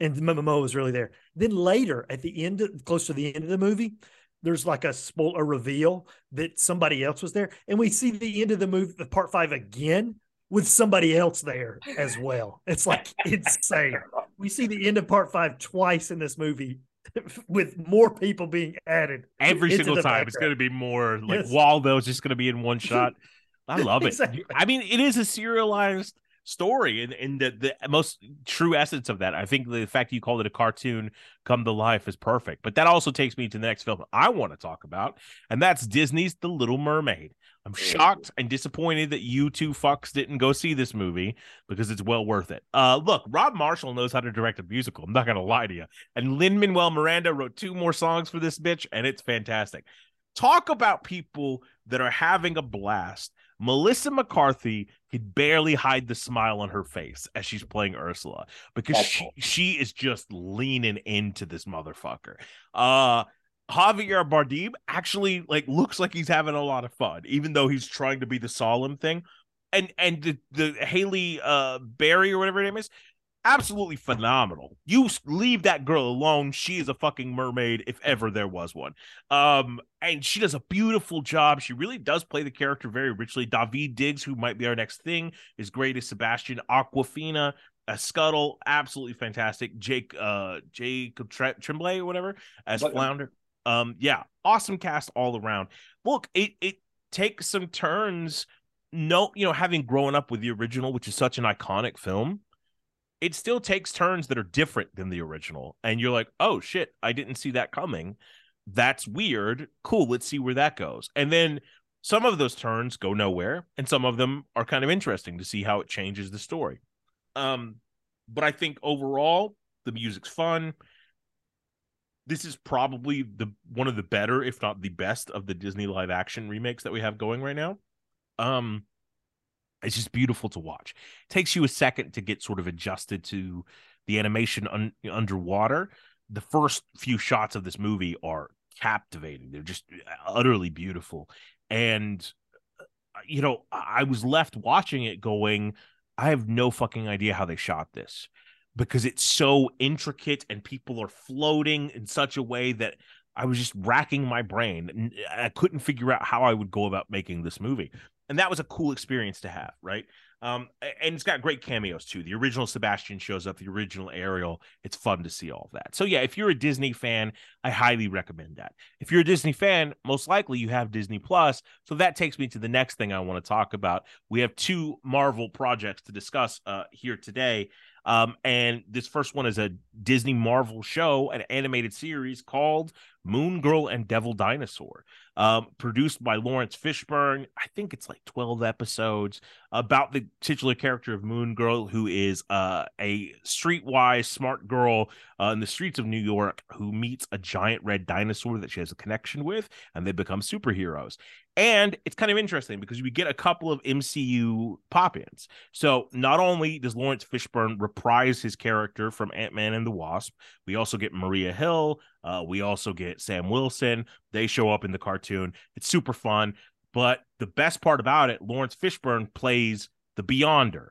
and Momoa was really there. Then later, at the end, of, close to the end of the movie, there's like a spoiler reveal that somebody else was there, and we see the end of the movie, the part five again with somebody else there as well. It's like insane. We see the end of part five twice in this movie. With more people being added Every single the time, it's going to be more like Yes. Waldo's just going to be in one shot. I love it. Exactly. I mean, it is a serialized story, and, and the, the most true essence of that. I think the fact you called it a cartoon come to life is perfect. But that also takes me to the next film I want to talk about, and that's Disney's The Little Mermaid. I'm shocked and disappointed that you two fucks didn't go see this movie because it's well worth it. Uh, look, Rob Marshall knows how to direct a musical. I'm not gonna lie to you. And Lin Manuel Miranda wrote two more songs for this bitch, and it's fantastic. Talk about people that are having a blast. Melissa McCarthy could barely hide the smile on her face as she's playing Ursula because That's she, cool. she is just leaning into this motherfucker. Uh Javier Bardem actually like looks like he's having a lot of fun, even though he's trying to be the solemn thing. And and the the Haley uh Barry or whatever her name is, absolutely phenomenal. You leave that girl alone. She is a fucking mermaid if ever there was one. Um, and she does a beautiful job. She really does play the character very richly. David Diggs, who might be our next thing, is great as Sebastian. Awkwafina, a Scuttle, absolutely fantastic. Jake, uh, Jacob Tre- Tremblay or whatever as What- Flounder. Um, yeah, awesome cast all around. Look, it it takes some turns. No, you know, having grown up with the original, which is such an iconic film, it still takes turns that are different than the original. And you're like, oh shit, I didn't see that coming. That's weird. Cool, let's see where that goes. And then some of those turns go nowhere, and some of them are kind of interesting to see how it changes the story. Um, but I think overall, the music's fun. This is probably the one of the better, if not the best, of the Disney live action remakes that we have going right now. Um, it's just beautiful to watch. It takes you a second to get sort of adjusted to the animation un- underwater. The first few shots of this movie are captivating. They're just utterly beautiful. And uh, you know, I was left watching it going, I have no fucking idea how they shot this because it's so intricate and people are floating in such a way that I was just racking my brain I couldn't figure out how I would go about making this movie. And that was a cool experience to have, right? Um, and it's got great cameos too. The original Sebastian shows up, the original Ariel. It's fun to see all of that. So yeah, if you're a Disney fan, I highly recommend that. If you're a Disney fan, most likely you have Disney Plus. So that takes me to the next thing I want to talk about. We have two Marvel projects to discuss uh, here today. Um, and this first one is a Disney Marvel show, an animated series called Moon Girl and Devil Dinosaur, um, produced by Laurence Fishburne. I think it's like 12 episodes about the titular character of Moon Girl, who is uh, a streetwise, smart girl uh, in the streets of New York who meets a giant red dinosaur that she has a connection with, and they become superheroes. And it's kind of interesting because we get a couple of MCU pop ins. So not only does Laurence Fishburne reprise his character from Ant Man and the Wasp, we also get Maria Hill. Uh, we also get Sam Wilson. They show up in the cartoon. It's super fun. But the best part about it, Laurence Fishburne plays the Beyonder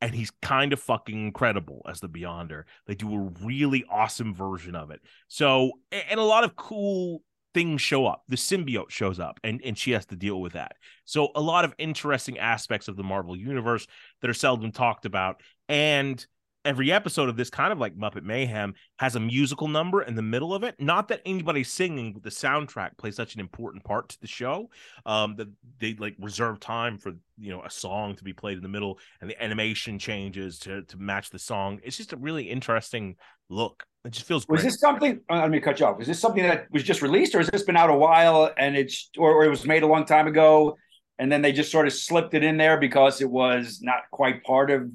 and he's kind of fucking incredible as the Beyonder. They do a really awesome version of it. So, and a lot of cool things show up. The symbiote shows up and, and she has to deal with that. So a lot of interesting aspects of the Marvel universe that are seldom talked about. And every episode of this kind of like Muppet Mayhem has a musical number in the middle of it. Not that anybody's singing, but the soundtrack plays such an important part to the show um, that they like reserve time for you know a song to be played in the middle, and the animation changes to to match the song. It's just a really interesting look. It just feels. Was great. this something? Uh, let me cut you off. Was this something that was just released, or has this been out a while and it's, or, or it was made a long time ago, and then they just sort of slipped it in there because it was not quite part of,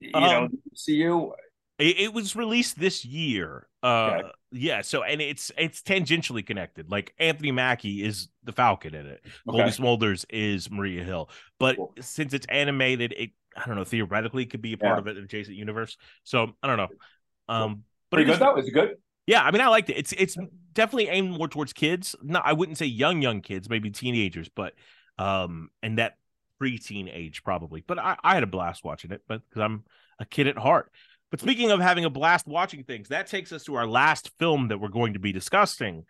you Um, know, CU? It, it was released this year. Uh, Okay. yeah. So and it's it's tangentially connected. Like Anthony Mackie is the Falcon in it. Goldie Okay. Smulders is Maria Hill. But Cool. since it's animated, it I don't know theoretically could be a part Yeah. of an adjacent universe. So I don't know. Um, but Pretty it was- though. Is it good? yeah, I mean, I liked it. It's it's definitely aimed more towards kids. No, I wouldn't say young young kids, maybe teenagers, but um, and that preteen age probably. But I, I had a blast watching it, but because I'm a kid at heart. But speaking of having a blast watching things, that takes us to our last film that we're going to be discussing.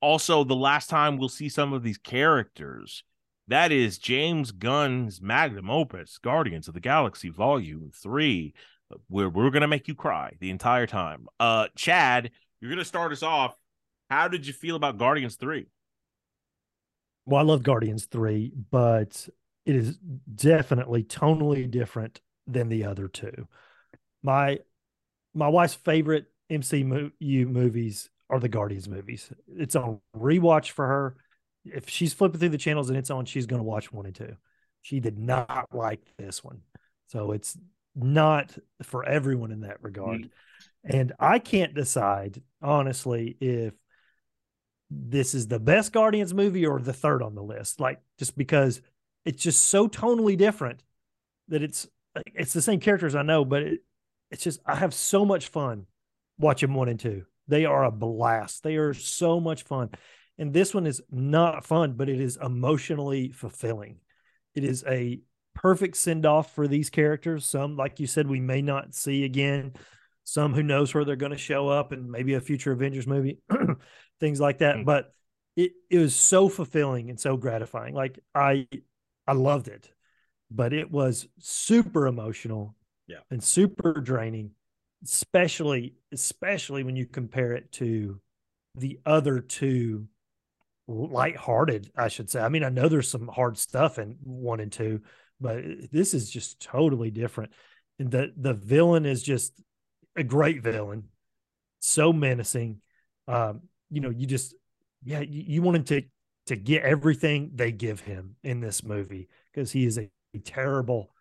Also, the last time we'll see some of these characters. That is James Gunn's magnum opus, Guardians of the Galaxy Volume 3 where we're gonna make you cry the entire time. Uh, Chad, you're gonna start us off. How did you feel about Guardians Three? Well, I love Guardians 3, but it is definitely tonally different than the other two. My my wife's favorite MCU movies are the Guardians movies. It's on rewatch for her. If she's flipping through the channels and it's on, she's going to watch one and two. She did not like this one. So it's not for everyone in that regard. Mm-hmm. And I can't decide, honestly, if this is the best Guardians movie or the third on the list. Like just because it's just so tonally different that it's it's the same characters I know, but it, it's just I have so much fun watching one and two. They are a blast. They are so much fun. And this one is not fun, but it is emotionally fulfilling. It is a perfect send off for these characters. Some, like you said, we may not see again. Some who knows where they're going to show up and maybe a future Avengers movie, things like that. Mm. But it, it was so fulfilling and so gratifying. Like I I loved it, but it was super emotional Yeah. and super draining, especially especially when you compare it to the other two lighthearted, I should say. I mean, I know there's some hard stuff in one and two, but this is just totally different. And the the villain is just a great villain, so menacing. Um, you know, you just yeah, you, you want him to to get everything they give him in this movie because he is a, terrible,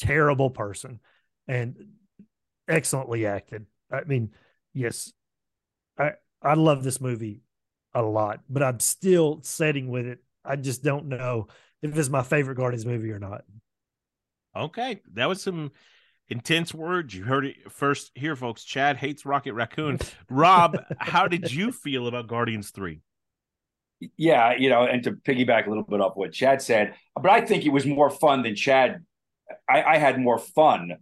terrible person and excellently acted. I mean, yes, I I love this movie a lot, but I'm still setting with it. I just don't know if it's my favorite Guardians movie or not. Okay, that was some intense words. You heard it first here, folks. Chad hates Rocket Raccoon. Rob, how did you feel about Guardians Three? Yeah, you know, and to piggyback a little bit off what Chad said, but I think it was more fun than Chad. I, I had more fun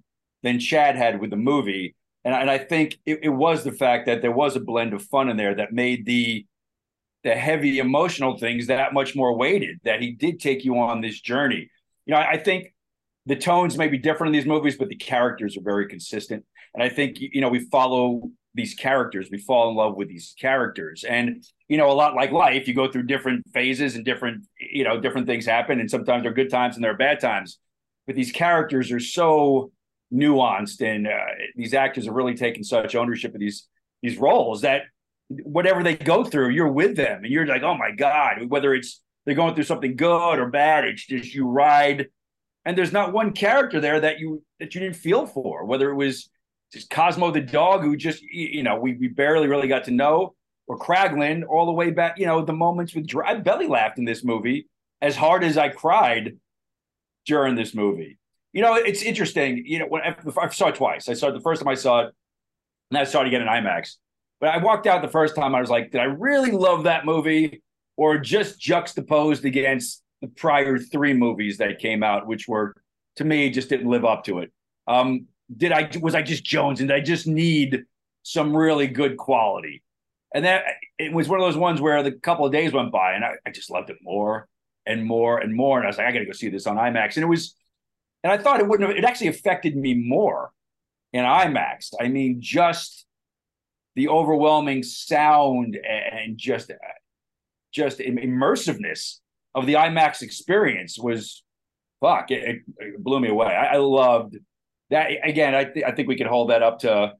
than Chad had with the movie, and and I think it, it was the fact that there was a blend of fun in there that made the the heavy emotional things that much more weighted. That he did take you on this journey. You know, I, I think the tones may be different in these movies, but the characters are very consistent. And I think you know we follow these characters, we fall in love with these characters, and you know a lot like life, you go through different phases and different you know different things happen, and sometimes there are good times and there are bad times. But these characters are so nuanced, and uh, these actors are really taking such ownership of these these roles that whatever they go through, you're with them, and you're like, oh my god, whether it's they're going through something good or bad, it's just you ride and there's not one character there that you that you didn't feel for whether it was just cosmo the dog who just you know we, we barely really got to know or kraglin all the way back you know the moments with i belly laughed in this movie as hard as i cried during this movie you know it's interesting you know when I, I saw it twice i saw it the first time i saw it and i saw it again in imax but i walked out the first time i was like did i really love that movie or just juxtaposed against the prior three movies that came out, which were to me just didn't live up to it. Um, did I was I just Jones and I just need some really good quality? And that it was one of those ones where the couple of days went by and I, I just loved it more and more and more. And I was like, I gotta go see this on IMAX. And it was and I thought it wouldn't have it actually affected me more in IMAX. I mean, just the overwhelming sound and just uh, just immersiveness of the IMAX experience was fuck. It, it blew me away. I, I, loved that. Again, I, th- I think we could hold that up to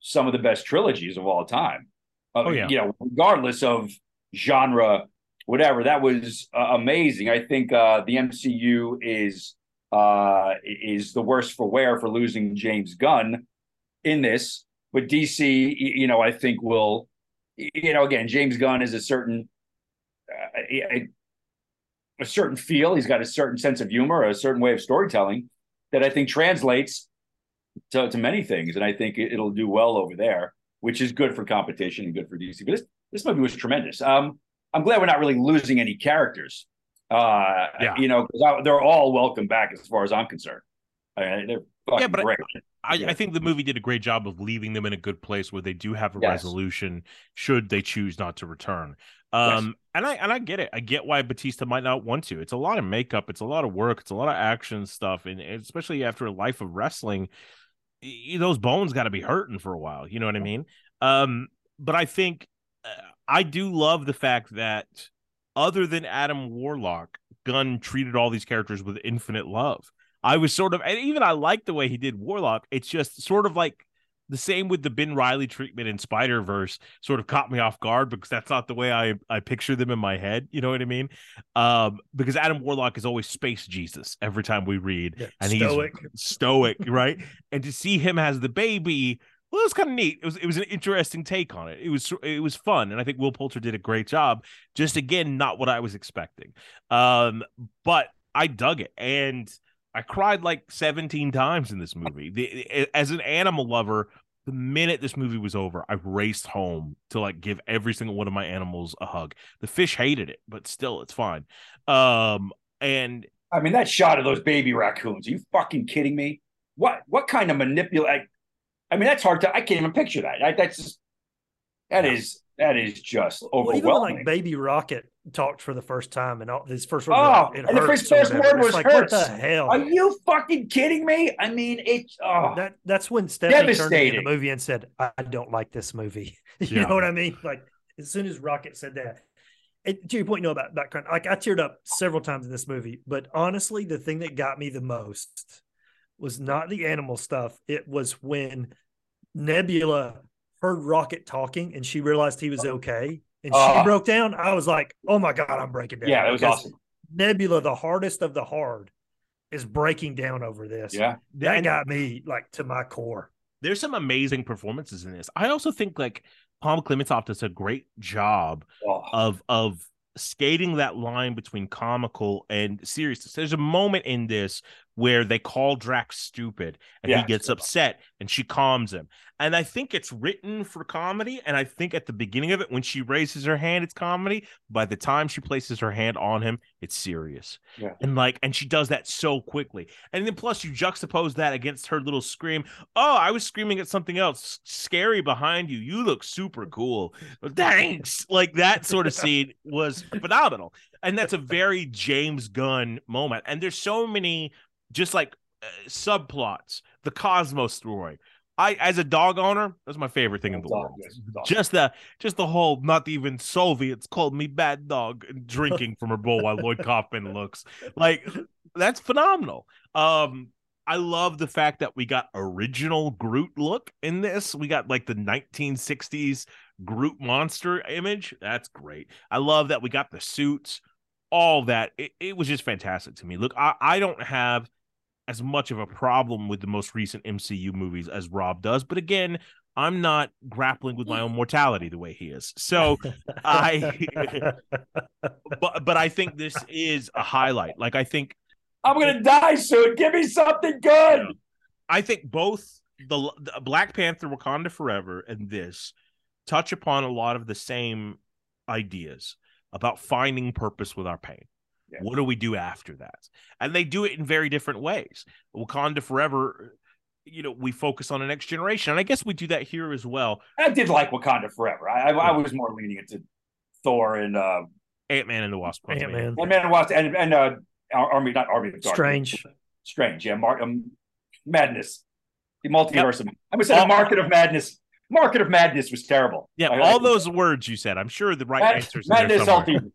some of the best trilogies of all time. Uh, oh yeah. You know, regardless of genre, whatever. That was uh, amazing. I think uh, the MCU is uh, is the worst for wear for losing James Gunn in this, but DC, you know, I think will, you know, again, James Gunn is a certain. Uh, a certain feel. He's got a certain sense of humor, a certain way of storytelling that I think translates to, to many things. And I think it, will do well over there, which is good for competition and good for DC. But this, this movie was tremendous. Um, I'm glad we're not really losing any characters. Uh, yeah. You know, they're all welcome back as far as I'm concerned. I mean, they're yeah, but great. I, I, think the movie did a great job of leaving them in a good place where they do have a yes. resolution should they choose not to return. Um, yes. and I and I get it. I get why Batista might not want to. It's a lot of makeup. It's a lot of work. It's a lot of action stuff, and especially after a life of wrestling, those bones got to be hurting for a while. You know what I mean? Um, but I think uh, I do love the fact that other than Adam Warlock, Gunn treated all these characters with infinite love. I was sort of, and even I like the way he did Warlock. It's just sort of like the same with the Ben Riley treatment in Spider Verse sort of caught me off guard because that's not the way I I picture them in my head. You know what I mean? Um, because Adam Warlock is always space Jesus every time we read, yeah, and stoic. he's stoic, right? And to see him as the baby, well, it was kind of neat. It was it was an interesting take on it. It was it was fun, and I think Will Poulter did a great job. Just again, not what I was expecting, um, but I dug it and. I cried like 17 times in this movie. The, as an animal lover, the minute this movie was over, I raced home to like give every single one of my animals a hug. The fish hated it, but still, it's fine. Um, and I mean that shot of those baby raccoons. Are you fucking kidding me? What what kind of manipulate? I mean, that's hard to. I can't even picture that. I, that's just, that is that is just overwhelming. Well, even like Baby Rocket talked for the first time, and all his first word. Oh, and the first, word was like, hurts. What the hell? Are you fucking kidding me? I mean, it's oh, that. That's when Stephanie turned in the movie and said, "I don't like this movie." you yeah. know what I mean? Like as soon as Rocket said that. It, to your point, you know about background, like I teared up several times in this movie, but honestly, the thing that got me the most was not the animal stuff. It was when Nebula heard Rocket talking and she realized he was okay and uh, she broke down. I was like, oh my God, I'm breaking down. Yeah, that was awesome. Nebula, the hardest of the hard, is breaking down over this. Yeah. That and got me like to my core. There's some amazing performances in this. I also think like Pom Klementieff does a great job oh. of of skating that line between comical and seriousness. There's a moment in this where they call Drax stupid and yeah. he gets upset and she calms him. And I think it's written for comedy. And I think at the beginning of it, when she raises her hand, it's comedy. By the time she places her hand on him, it's serious. Yeah. And like, and she does that so quickly. And then plus you juxtapose that against her little scream. Oh, I was screaming at something else scary behind you. You look super cool. Thanks. Like that sort of scene was phenomenal. And that's a very James Gunn moment. And there's so many just like uh, subplots, the Cosmos story. I, as a dog owner, that's my favorite thing in the Dog, world. yes. Just the, just the whole, not even Soviets called me bad dog, drinking from her bowl while Lloyd Kaufman looks like that's phenomenal. Um, I love the fact that we got original Groot look in this. We got like the 1960s Groot monster image. That's great. I love that we got the suits, all that. It, it was just fantastic to me. Look, I, I don't have as much of a problem with the most recent MCU movies as Rob does, but again, I'm not grappling with my own mortality the way he is. So I but but I think this is a highlight. Like I think I'm gonna die soon. Give me something good. I think both the, the Black Panther Wakanda Forever and this touch upon a lot of the same ideas about finding purpose with our pain. Yeah. What do we do after that? And they do it in very different ways. Wakanda Forever, you know, we focus on the next generation. And I guess we do that here as well. I did like Wakanda Forever. I, I, I was more leaning into Thor and uh, Ant Man and the Wasp. Ant Man. and Man Wasp and and uh, Army not Army of Darkness. Strange. Strange, yeah. Mar- um, madness, the multiverse. Of, I would say the market of madness. Market of madness was terrible. Yeah, I- all I- those words you said. I'm sure the right Mad- answers. in madness, somewhere. multi-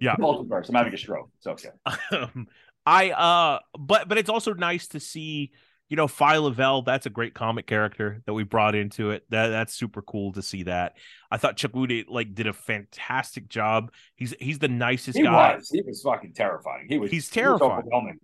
Yeah. multiverse. I'm having a stroke. It's okay. um, I uh but but it's also nice to see you know Phyla-Vell that's a great comic character that we brought into it that that's super cool to see that I thought Chukwudi like did a fantastic job he's he's the nicest He guy was. He was fucking terrifying. He was. He's he was terrifying.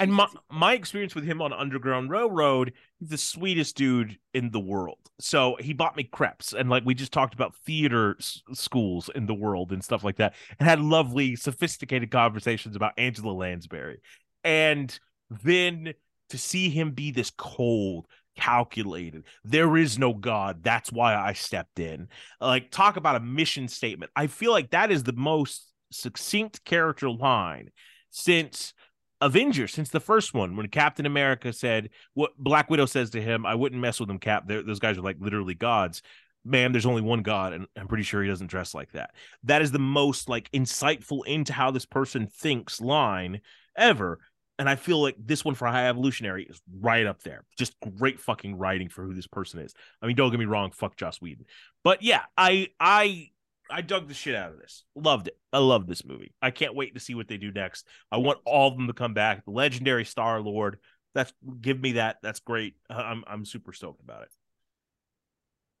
And my my experience with him on Underground Railroad he's the sweetest dude in the world. So he bought me crepes and like we just talked about theater s- schools in the world and stuff like that and had lovely sophisticated conversations about Angela Lansbury. And then to see him be this cold calculated there is no god that's why i stepped in like talk about a mission statement. I feel like that is the most succinct character line since avengers since the first one when captain america said what black widow says to him i wouldn't mess with them cap They're, those guys are like literally gods man there's only one god and i'm pretty sure he doesn't dress like that that is the most like insightful into how this person thinks line ever and I feel like this one for High Evolutionary is right up there. Just great fucking writing for who this person is. I mean, don't get me wrong, fuck Joss Whedon. But yeah, I I I dug the shit out of this. Loved it. I love this movie. I can't wait to see what they do next. I want all of them to come back. The legendary Star Lord. That's give me that. That's great. I'm I'm super stoked about it.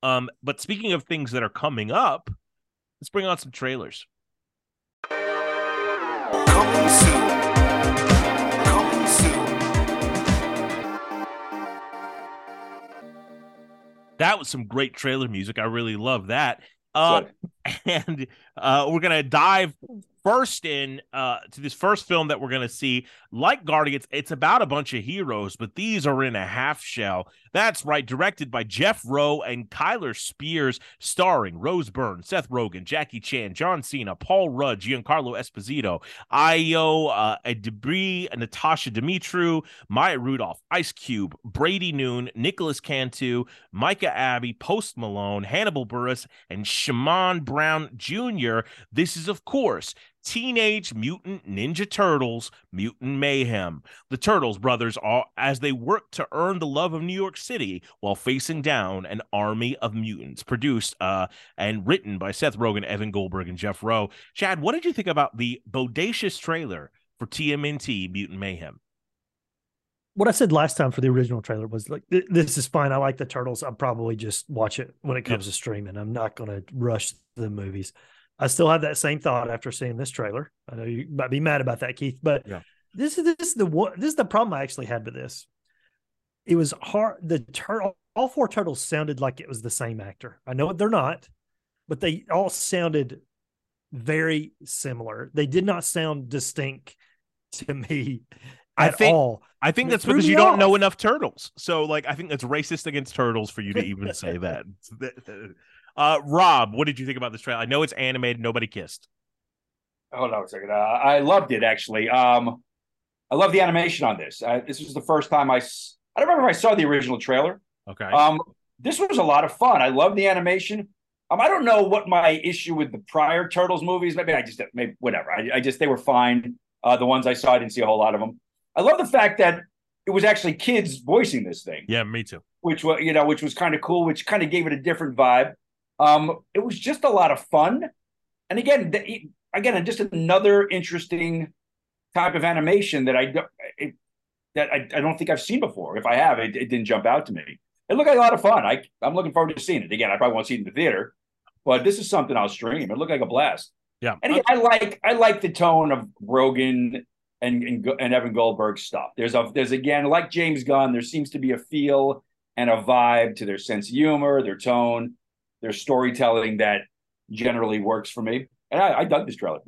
Um, but speaking of things that are coming up, let's bring on some trailers. Coming soon. Coming soon. That was some great trailer music. I really love that. Uh, and uh, we're gonna dive first in uh, to this first film that we're gonna see. Like Guardians, it's about a bunch of heroes, but these are in a half shell. That's right, directed by Jeff Rowe and Kyler Spears, starring Rose Byrne, Seth Rogen, Jackie Chan, John Cena, Paul Rudd, Giancarlo Esposito, Io uh, Debris, Natasha Demetriou, Maya Rudolph, Ice Cube, Brady Noon, Nicolas Cantu, Micah Abbey, Post Malone, Hannibal Buress, and Shamon Brown Jr. This is, of course, Teenage Mutant Ninja Turtles Mutant Mayhem. The Turtles brothers are as they work to earn the love of New York City while facing down an army of mutants. Produced uh, and written by Seth Rogen, Evan Goldberg, and Jeff Rowe. Chad, what did you think about the bodacious trailer for TMNT Mutant Mayhem? what I said last time for the original trailer was like, this is fine. I like the turtles. I'll probably just watch it when it comes to streaming. I'm not going to rush the movies. I still have that same thought after seeing this trailer. I know you might be mad about that, Keith, but Yeah. this is this is the one. This is the problem I actually had with this. It was hard. The turtle, all four turtles sounded like it was the same actor. I know they're not, but they all sounded very similar. They did not sound distinct to me I at think- all. I think that's because you don't know enough turtles. So, like, I think that's racist against turtles for you to even say that. Uh, Rob, what did you think about this trailer? I know it's animated. Nobody kissed. hold on a second. Uh, I loved it actually. Um, I love the animation on this. Uh, this was the first time I. s- I don't remember if I saw the original trailer. Okay. Um, this was a lot of fun. I love the animation. Um, I don't know what my issue with the prior Turtles movies. Maybe I just maybe whatever. I, I just they were fine. Uh, the ones I saw, I didn't see a whole lot of them. I love the fact that it was actually kids voicing this thing Yeah, me too. which was you know which was kind of cool which kind of gave it a different vibe um it was just a lot of fun. And again the, again just another interesting type of animation that i don't it, that I, I don't think i've seen before. If i have it, it didn't jump out to me. It looked like a lot of fun. I i'm looking forward to seeing it. Again i probably won't see it in the theater but this is something i'll stream. It looked like a blast. Yeah. and again, i like i like the tone of Rogen and, and and evan goldberg's stuff. There's a there's again like james gunn there seems to be a feel and a vibe to their sense of humor, their tone, their storytelling that generally works for me. And I, I dug this trailer.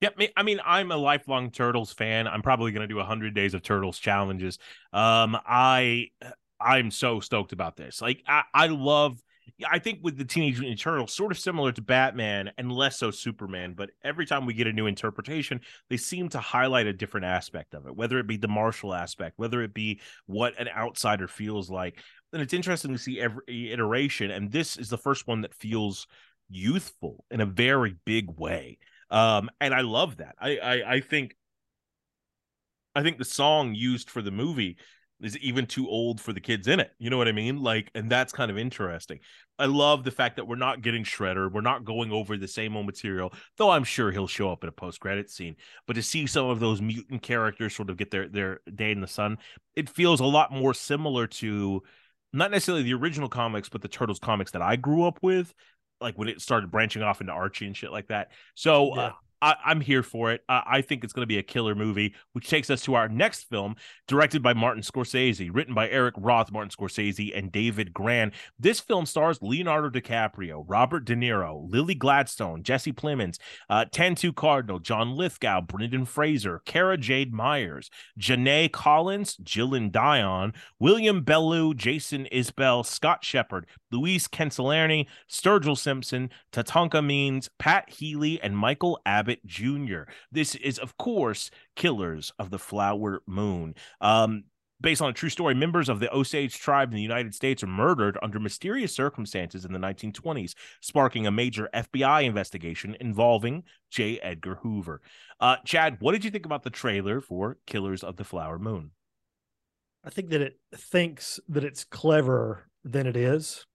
Yeah. Me- I mean, I'm a lifelong Turtles fan. I'm probably going to do 100 days of Turtles challenges. Um, I I'm so stoked about this. Like, I, I love. I think with the Teenage Mutant Turtles, sort of similar to Batman and less so Superman, but every time we get a new interpretation, they seem to highlight a different aspect of it, whether it be the martial aspect, whether it be what an outsider feels like. And it's interesting to see every iteration, and this is the first one that feels youthful in a very big way um and i love that I, I i think i think the song used for the movie is even too old for the kids in it you know what i mean like and that's kind of interesting i love the fact that we're not getting shredder we're not going over the same old material though i'm sure he'll show up in a post-credit scene but to see some of those mutant characters sort of get their their day in the sun it feels a lot more similar to not necessarily the original comics but the turtles comics that i grew up with like when it started branching off into Archie and shit like that. So Yeah. uh, I, I'm here for it. I, I think it's going to be a killer movie, which takes us to our next film, directed by Martin Scorsese, written by Eric Roth, Martin Scorsese, and David Grann. This film stars Leonardo DiCaprio, Robert De Niro, Lily Gladstone, Jesse Plemons, uh, Tantoo Cardinal, John Lithgow, Brendan Fraser, Cara Jade Myers, Janae Collins, Jillian Dion, William Belleau, Jason Isbell, Scott Shepherd, Luis Cancellerni, Sturgill Simpson, Tatanka Means, Pat Healy, and Michael Abbott Jr. This is, of course, Killers of the Flower Moon. Um, based on a true story, members of the Osage tribe in the United States are murdered under mysterious circumstances in the 1920s, sparking a major FBI investigation involving J. Edgar Hoover. Uh, Chad, what did you think about the trailer for Killers of the Flower Moon? I think that it thinks that it's cleverer than it is.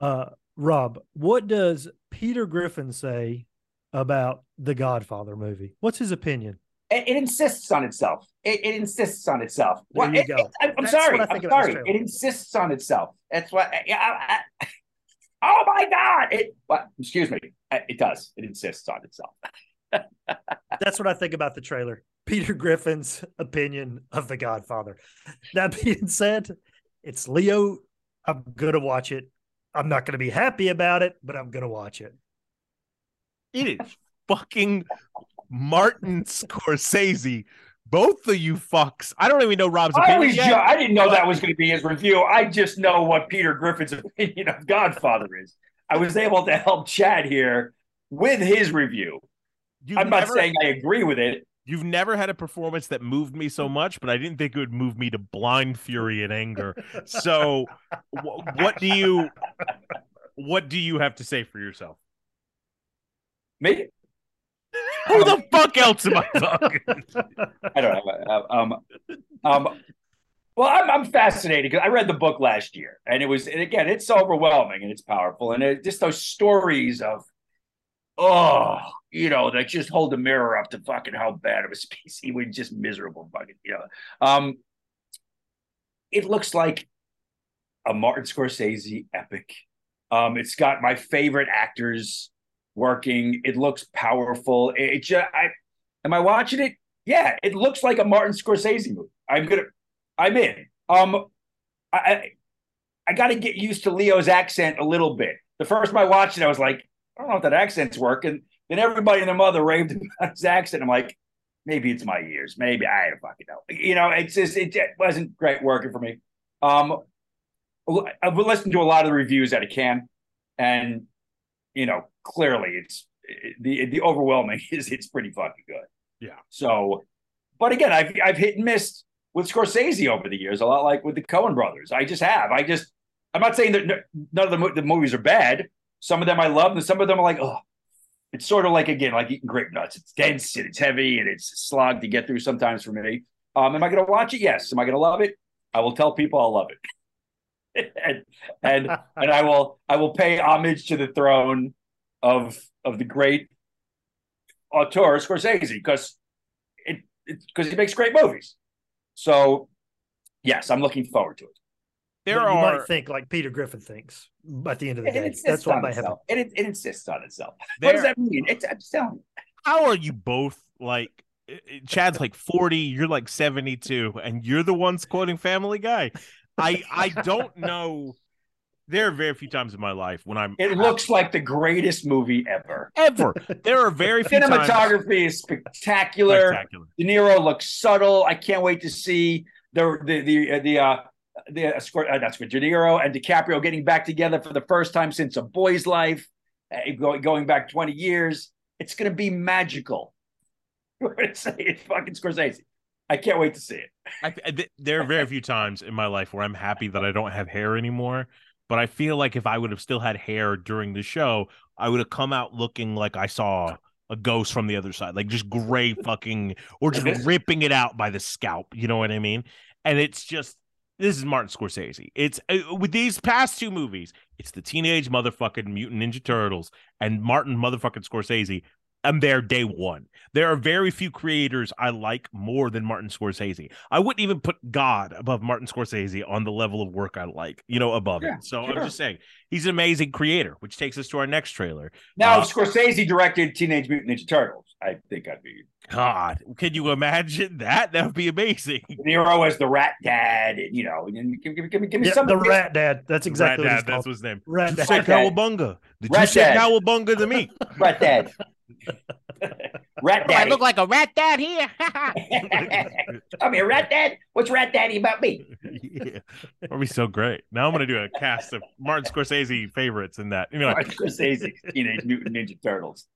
Uh, Rob, what does Peter Griffin say about the Godfather movie? What's his opinion? It, it insists on itself. It, it insists on itself. There Well, you it- go. it- I, am That's sorry. I'm think about this sorry. It insists on itself. That's what. Yeah. I, I, oh my God! It. What? Excuse me. It does. It insists on itself. That's what I think about the trailer. Peter Griffin's opinion of the Godfather. That being said, it's Leo. I'm gonna watch it. I'm not gonna be happy about it, but I'm gonna watch it. It is fucking Martin Scorsese. Both of you fucks. I don't even know Rob's I opinion. was. I didn't know that was going to be his review. I just know what Peter Griffin's opinion of Godfather is. I was able to help Chad here with his review. You've I'm not never- saying I agree with it. You've never had a performance that moved me so much, but I didn't think it would move me to blind fury and anger. So, wh- what do you, what do you have to say for yourself? Me, Who the fuck else am I talking? I don't know. Uh, Um, um, well, I'm, I'm fascinated because I read the book last year, and it was, and again, it's overwhelming and it's powerful, and it, just those stories of, oh, you know, that just hold the mirror up to fucking how bad of a species was, just miserable, fucking, you know. Um, it looks like a Martin Scorsese epic. Um, it's got my favorite actors working. It looks powerful. It, it just, I, am I watching it? Yeah, it looks like a Martin Scorsese movie. I'm gonna, I'm in. Um, I, I, I got to get used to Leo's accent a little bit. The first time I watched it, I was like, I don't know if that accent's working. Then everybody and their mother raved about his accent. I'm like, maybe it's my ears. Maybe I don't fucking know. You know, it's just it, it wasn't great working for me. Um, I've listened to a lot of the reviews out of can, and you know, clearly it's the the overwhelming is it's pretty fucking good. Yeah. So, but again, I've I've hit and missed with Scorsese over the years, a lot like with the Coen brothers. I just have. I just I'm not saying that none of the, mo- the movies are bad. Some of them I love, and some of them are like, oh, it's sort of like again, like eating grape nuts. It's dense and it's heavy and it's a slog to get through sometimes for me. Um, am I going to watch it? Yes. Am I going to love it? I will tell people I'll love it, and and and I will I will pay homage to the throne of of the great auteur Scorsese because it because he makes great movies. So yes, I'm looking forward to it. There But you are might think like Peter Griffin thinks at the end of the It day. insists That's what on might happen. itself. It, it, it insists on itself. There- What does that mean? It's, I'm telling you. how are you both like Chad's like 40, you're like 72, and you're the ones quoting Family Guy. I I don't know. There are very few times in my life when I'm It looks like the greatest movie ever. ever. There are very few times Cinematography is spectacular. spectacular. De Niro looks subtle. I can't wait to see the the the uh, the uh, the uh, Scor- uh, that's good. De Niro and DiCaprio getting back together for the first time since A Boy's Life, uh, going going back twenty years. It's going to be magical. We're going to say it's fucking Scorsese. I can't wait to see it. I, I- th- there are very few times in my life where I'm happy that I don't have hair anymore. But I feel like if I would have still had hair during the show, I would have come out looking like I saw a ghost from the other side, like just gray fucking, or just ripping it out by the scalp. You know what I mean? And it's just this is Martin Scorsese. It's uh, with these past two movies, it's the teenage motherfucking mutant ninja turtles and Martin motherfucking Scorsese. I'm there day one. There are very few creators I like more than Martin Scorsese. I wouldn't even put God above Martin Scorsese on the level of work I like, you know, above Yeah, it. So sure. I'm just saying he's an amazing creator, which takes us to our next trailer. Now, Uh, if Scorsese directed Teenage Mutant Ninja Turtles. I think I'd be God, can you imagine that? That would be amazing. De Niro as the Rat Dad, and you know, give, give, give me give me Yeah, some the Rat Dad. That's exactly Rat what Dad, that's his name. Rat you Dad. say Rat Dad. cowabunga. Did Rat you say Dad. cowabunga to me? Rat Dad. Rat Do I look like a rat dad here? I'm here, Rat Dad. What's Rat Daddy about me? yeah. That'd be so great. Now I'm gonna do a cast of Martin Scorsese favorites in that. You know, like, Martin Scorsese, Teenage Mutant Ninja Turtles.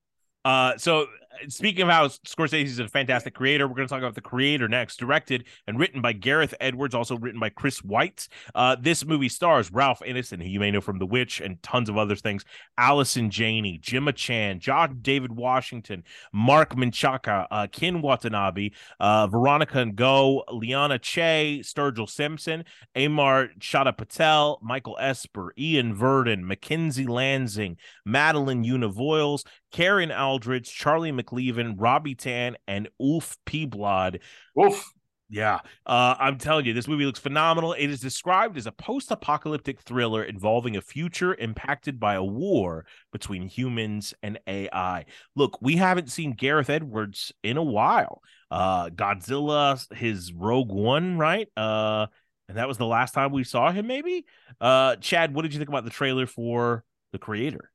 Uh, so speaking of how Scorsese is a fantastic creator, we're going to talk about the creator next. Directed and written by Gareth Edwards, also written by Chris White. Uh, this movie stars Ralph Ineson, who you may know from The Witch and tons of other things. Allison Janney, Gemma Chan, John David Washington, Marc Menchaca, uh, Ken Watanabe, uh, Veronica Ngo, Liana Che, Sturgill Simpson, Amar Chadha Patel, Michael Esper, Ian Verdun, Mackenzie Lansing, Madeline Univoyles, Karen Aldridge, Charlie McElveen, Robbie Tann, and Ulf Peablod. Oof. Yeah, uh, I'm telling you, this movie looks phenomenal. It is described as a post-apocalyptic thriller involving a future impacted by a war between humans and AI. Look, we haven't seen Gareth Edwards in a while. Uh, Godzilla, his Rogue One, right? Uh, and that was the last time we saw him. Maybe. Uh, Chad, what did you think about the trailer for the creator?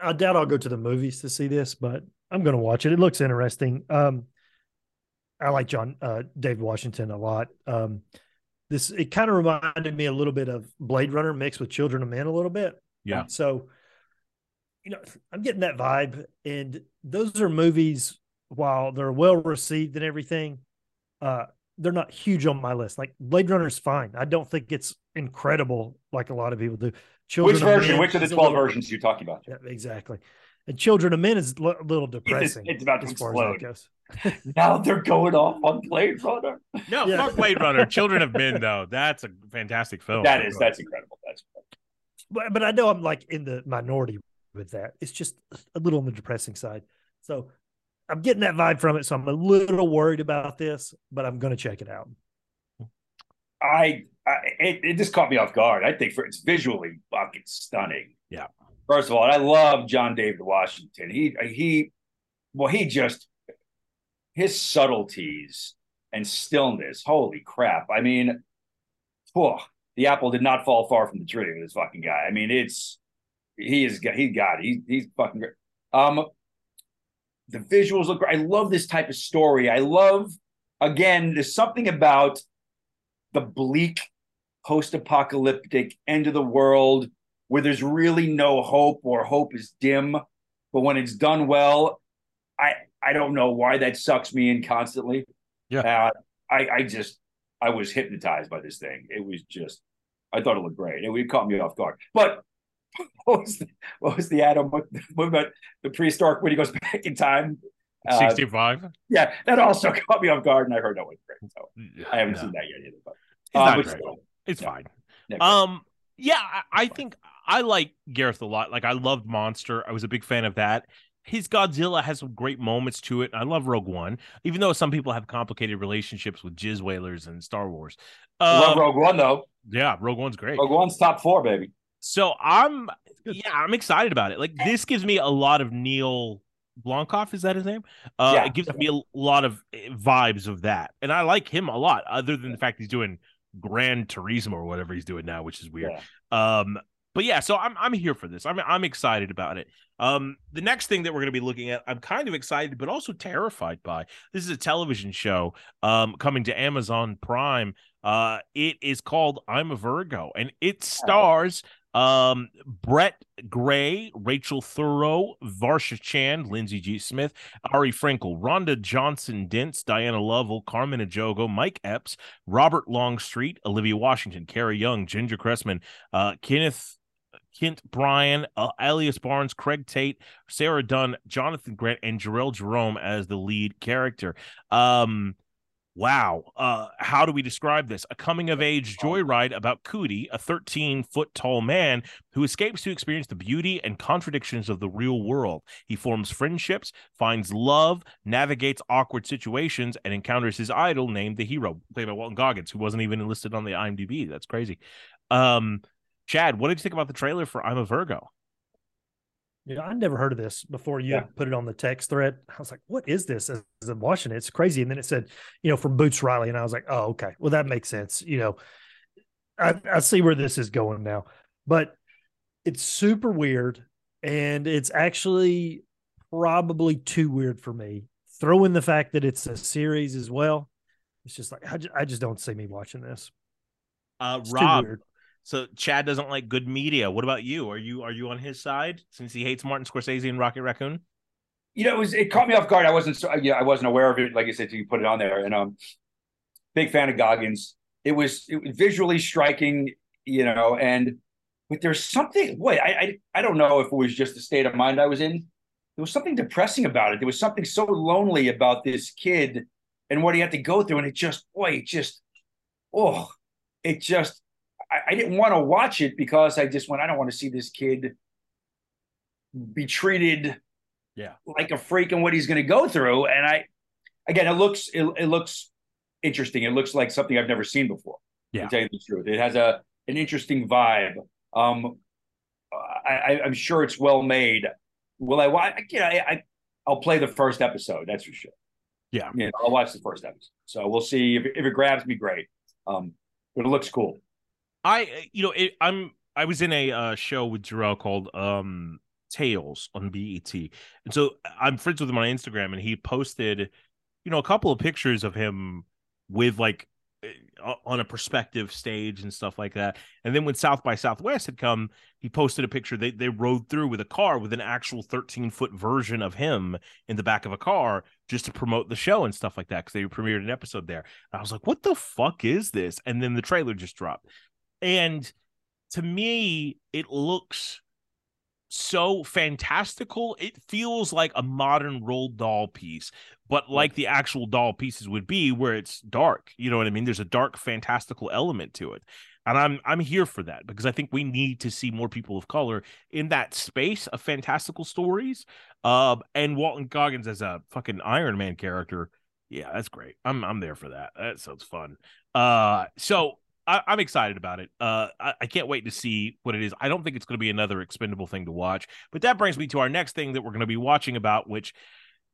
I doubt I'll go to the movies to see this, but I'm going to watch it. It looks interesting. Um, I like John uh, David Washington a lot. Um, this it kind of reminded me a little bit of Blade Runner mixed with Children of Men a little bit. Yeah. So, you know, I'm getting that vibe, and those are movies. While they're well received and everything, uh, they're not huge on my list. Like Blade Runner's fine. I don't think it's incredible like a lot of people do. Children Which version? Men Which of the 12 little- versions are you talking about? yeah, exactly. And Children of Men is a little depressing. it's about to as far as explode. goes. Now they're going off on Blade Runner. No, Yeah. fuck Blade Runner. Children of Men, though. That's a fantastic film. That is, that's incredible. That's But, but I know I'm like in the minority with that. It's just a little on the depressing side. So I'm getting that vibe from it. So I'm a little worried about this, but I'm going to check it out. I, I it, it just caught me off guard. I think for it's visually fucking stunning. Yeah. First of all, I love John David Washington. He he well, he just his subtleties and stillness. Holy crap. I mean, whew, the apple did not fall far from the tree with this fucking guy. I mean, it's he is he got it. He, he's fucking great. Um the visuals look great. I love this type of story. I love again, there's something about the bleak post-apocalyptic end of the world where there's really no hope or hope is dim but when it's done well i i don't know why that sucks me in constantly Yeah. uh, i i just i was hypnotized by this thing it was just i thought it looked great it, it caught me off guard but what was the, what was the adam what, what about the prehistoric when he goes back in time Uh, 65. yeah, that also caught me off guard, and I heard that was great. So I haven't No, seen that yet either. But, It's uh, not but great. still, It's Yeah. fine. yeah, Um, yeah, I, I think I like Gareth a lot. Like I loved Monster. I was a big fan of that. His Godzilla has some great moments to it. I love Rogue One, even though some people have complicated relationships with Jizz Wailers and Star Wars. I love Um, Rogue One though. yeah, Rogue One's great. Rogue One's top four, baby. So I'm yeah, I'm excited about it. Like this gives me a lot of Neil Blomkamp, is that his name? Uh Yeah. it gives me a lot of vibes of that. And I like him a lot, other than the fact he's doing Gran Turismo or whatever he's doing now, which is weird. Um but yeah, so I'm I'm here for this. I'm I'm excited about it. Um the next thing that we're going to be looking at, I'm kind of excited but also terrified by. This is a television show um coming to Amazon Prime. Uh it is called I'm a Virgo and it stars um Brett Gray, Rachel Thoreau, Varsha Chan, Lindsay G. Smith, Ari Frankel, Rhonda Johnson Dents, Diana Lovell, Carmen Ejogo, Mike Epps, Robert Longstreet, Olivia Washington, Kara Young, Ginger Cressman, uh, Kenneth Kent Bryan, uh, Allius Barnes, Craig Tate, Sarah Dunn, Jonathan Grant, and Jharrel Jerome as the lead character. Um, wow. Uh, how do we describe this? A coming of age joyride about Cootie, a 13 foot tall man who escapes to experience the beauty and contradictions of the real world. He forms friendships, finds love, navigates awkward situations, and encounters his idol named the hero, played by Walton Goggins, who wasn't even enlisted on the IMDb. That's crazy. Um, Chad, what did you think about the trailer for I'm a Virgo? You know, I never heard of this before you Yeah. put it on the text thread. I was like, what is this? As as I'm watching it, it's crazy. And then it said, you know, from Boots Riley. And I was like, oh, okay. Well, that makes sense. You know, I, I see where this is going now. But it's super weird. And it's actually probably too weird for me. Throw in the fact that it's a series as well. It's just like, I just, I just don't see me watching this. Uh, Rob. So Chad doesn't like good media. What about you? Are you are you on his side since he hates Martin Scorsese and Rocket Raccoon? You know, it was it caught me off guard. I wasn't so yeah, I wasn't aware of it. Like I said, you put it on there, and um, big fan of Goggins. It was, it was visually striking, you know, and but there's something. Boy, I, I I don't know if it was just the state of mind I was in. There was something depressing about it. There was something so lonely about this kid and what he had to go through, and it just, boy, it just, oh, it just. I, I didn't want to watch it because I just went. I don't want to see this kid be treated Yeah. like a freak and what he's going to go through. And I, again, it looks it, it looks interesting. It looks like something I've never seen before. Yeah. To tell you the truth, it has a an interesting vibe. Um, I, I I'm sure it's well made. Will I watch? Yeah, I, I I'll play the first episode. That's for sure. Yeah. Yeah, I'll watch the first episode. So we'll see if, if it grabs me. Great. Um, but it looks cool. I you know it, I'm I was in a uh, show with Jharrel called um Tales on BET, and so I'm friends with him on Instagram, and he posted you know a couple of pictures of him with like uh, on a perspective stage and stuff like that. And then when South by Southwest had come, he posted a picture. They they rode through with a car with an actual 13 foot version of him in the back of a car just to promote the show and stuff like that because they premiered an episode there. And I was like, what the fuck is this? And then the trailer just dropped. And to me, it looks so fantastical. It feels like a modern Roald Dahl piece, but like the actual Dahl pieces would be, where it's dark. You know what I mean? There's a dark, fantastical element to it. And I'm I'm here for that because I think we need to see more people of color in that space of fantastical stories. Um, and Walton Goggins as a fucking Iron Man character, yeah, that's great. I'm I'm there for that. That sounds fun. Uh, so I, I'm excited about it. Uh, I, I can't wait to see what it is. I don't think it's going to be another expendable thing to watch. But that brings me to our next thing that we're going to be watching about, which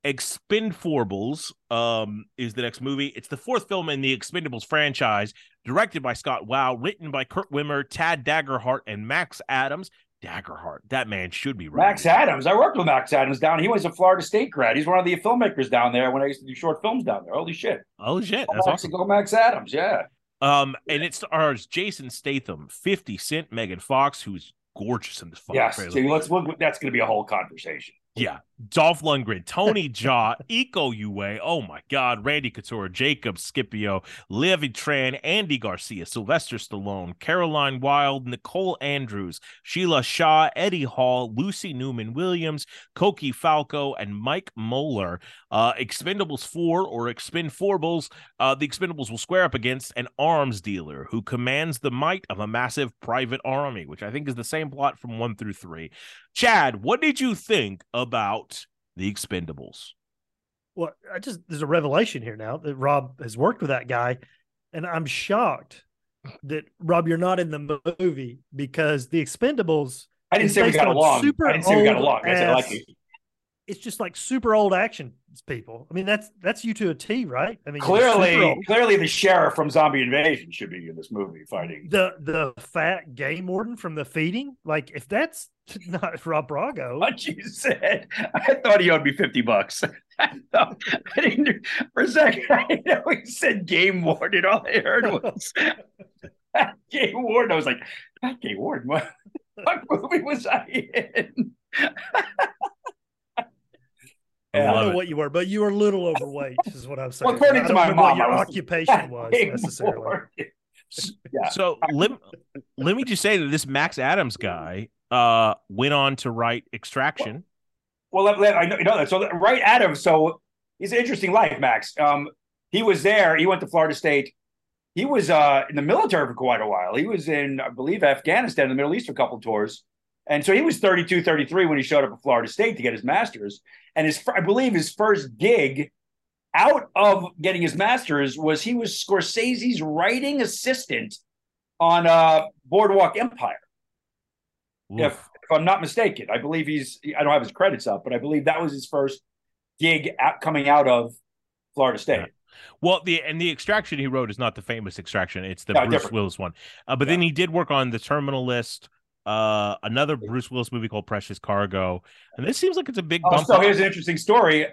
Expendables um, is the next movie. It's the fourth film in the Expendables franchise, directed by Scott Waugh, written by Kurt Wimmer, Tad Daggerhart, and Max Adams. Daggerhart, that man should be right. Max Adams. I worked with Max Adams down. He was a Florida State grad. He's one of the filmmakers down there when I used to do short films down there. Holy shit! Oh shit, that's Max, awesome. Go Max Adams. Yeah. Um, and it stars Jason Statham, Fifty Cent, Megan Fox, who's gorgeous in this fucking yes. trailer. See, let's. We'll, that's going to be a whole conversation. Yeah, Dolph Lundgren, Tony Jaa, Iko Uwais, oh my God, Randy Couture, Jacob Scipio, Levi Tran, Andy Garcia, Sylvester Stallone, Caroline Wild, Nicole Andrews, Sheila Shaw, Eddie Hall, Lucy Newman Williams, Koki Falco, and Mike Moeller. Uh, Expendables 4 or Expend4bles, uh, the Expendables will square up against an arms dealer who commands the might of a massive private army, which I think is the same plot from 1 through 3. Chad, what did you think about the Expendables? Well, I just there's a revelation here now that Rob has worked with that guy, and I'm shocked that Rob, you're not in the movie because the Expendables. I didn't say we got on along. super I didn't say we got old along. I said I like you. It's just like super old action people. I mean, that's that's you to a T, right? I mean, Clearly, clearly, the sheriff from Zombie Invasion should be in this movie fighting. the the fat game warden from the feeding. Like, if that's not Rob Brago, What you said, I thought he owed me fifty bucks. I, thought, I didn't for a second. I know he said game warden. All I heard was game warden. I was like, that game warden. What, what movie was I in? I I don't know it. what you were, but you were a little overweight, is what I'm saying. Well, according to my remember what mom, your was- occupation was necessarily. Yeah. So let, let me just say that this Max Adams guy uh went on to write Extraction. Well, let, let- I know, you know that. So right at him. So he's an interesting life, Max. Um, he was there. He went to Florida State. He was uh, in the military for quite a while. He was in, I believe, Afghanistan, in the Middle East for a couple tours. And so he was 32, 33 when he showed up at Florida State to get his master's. And his, I believe, his first gig out of getting his master's was he was Scorsese's writing assistant on uh, Boardwalk Empire if, if I'm not mistaken. I believe he's, I don't have his credits up, but I believe that was his first gig out, coming out of Florida State. Yeah. Well, the and the Extraction he wrote is not the famous Extraction; it's the No, Bruce different. Willis one. Uh, but then he did work on the Terminal List, uh, another Bruce Willis movie called Precious Cargo, and this seems like it's a big Oh, bump. so up. here's an interesting story.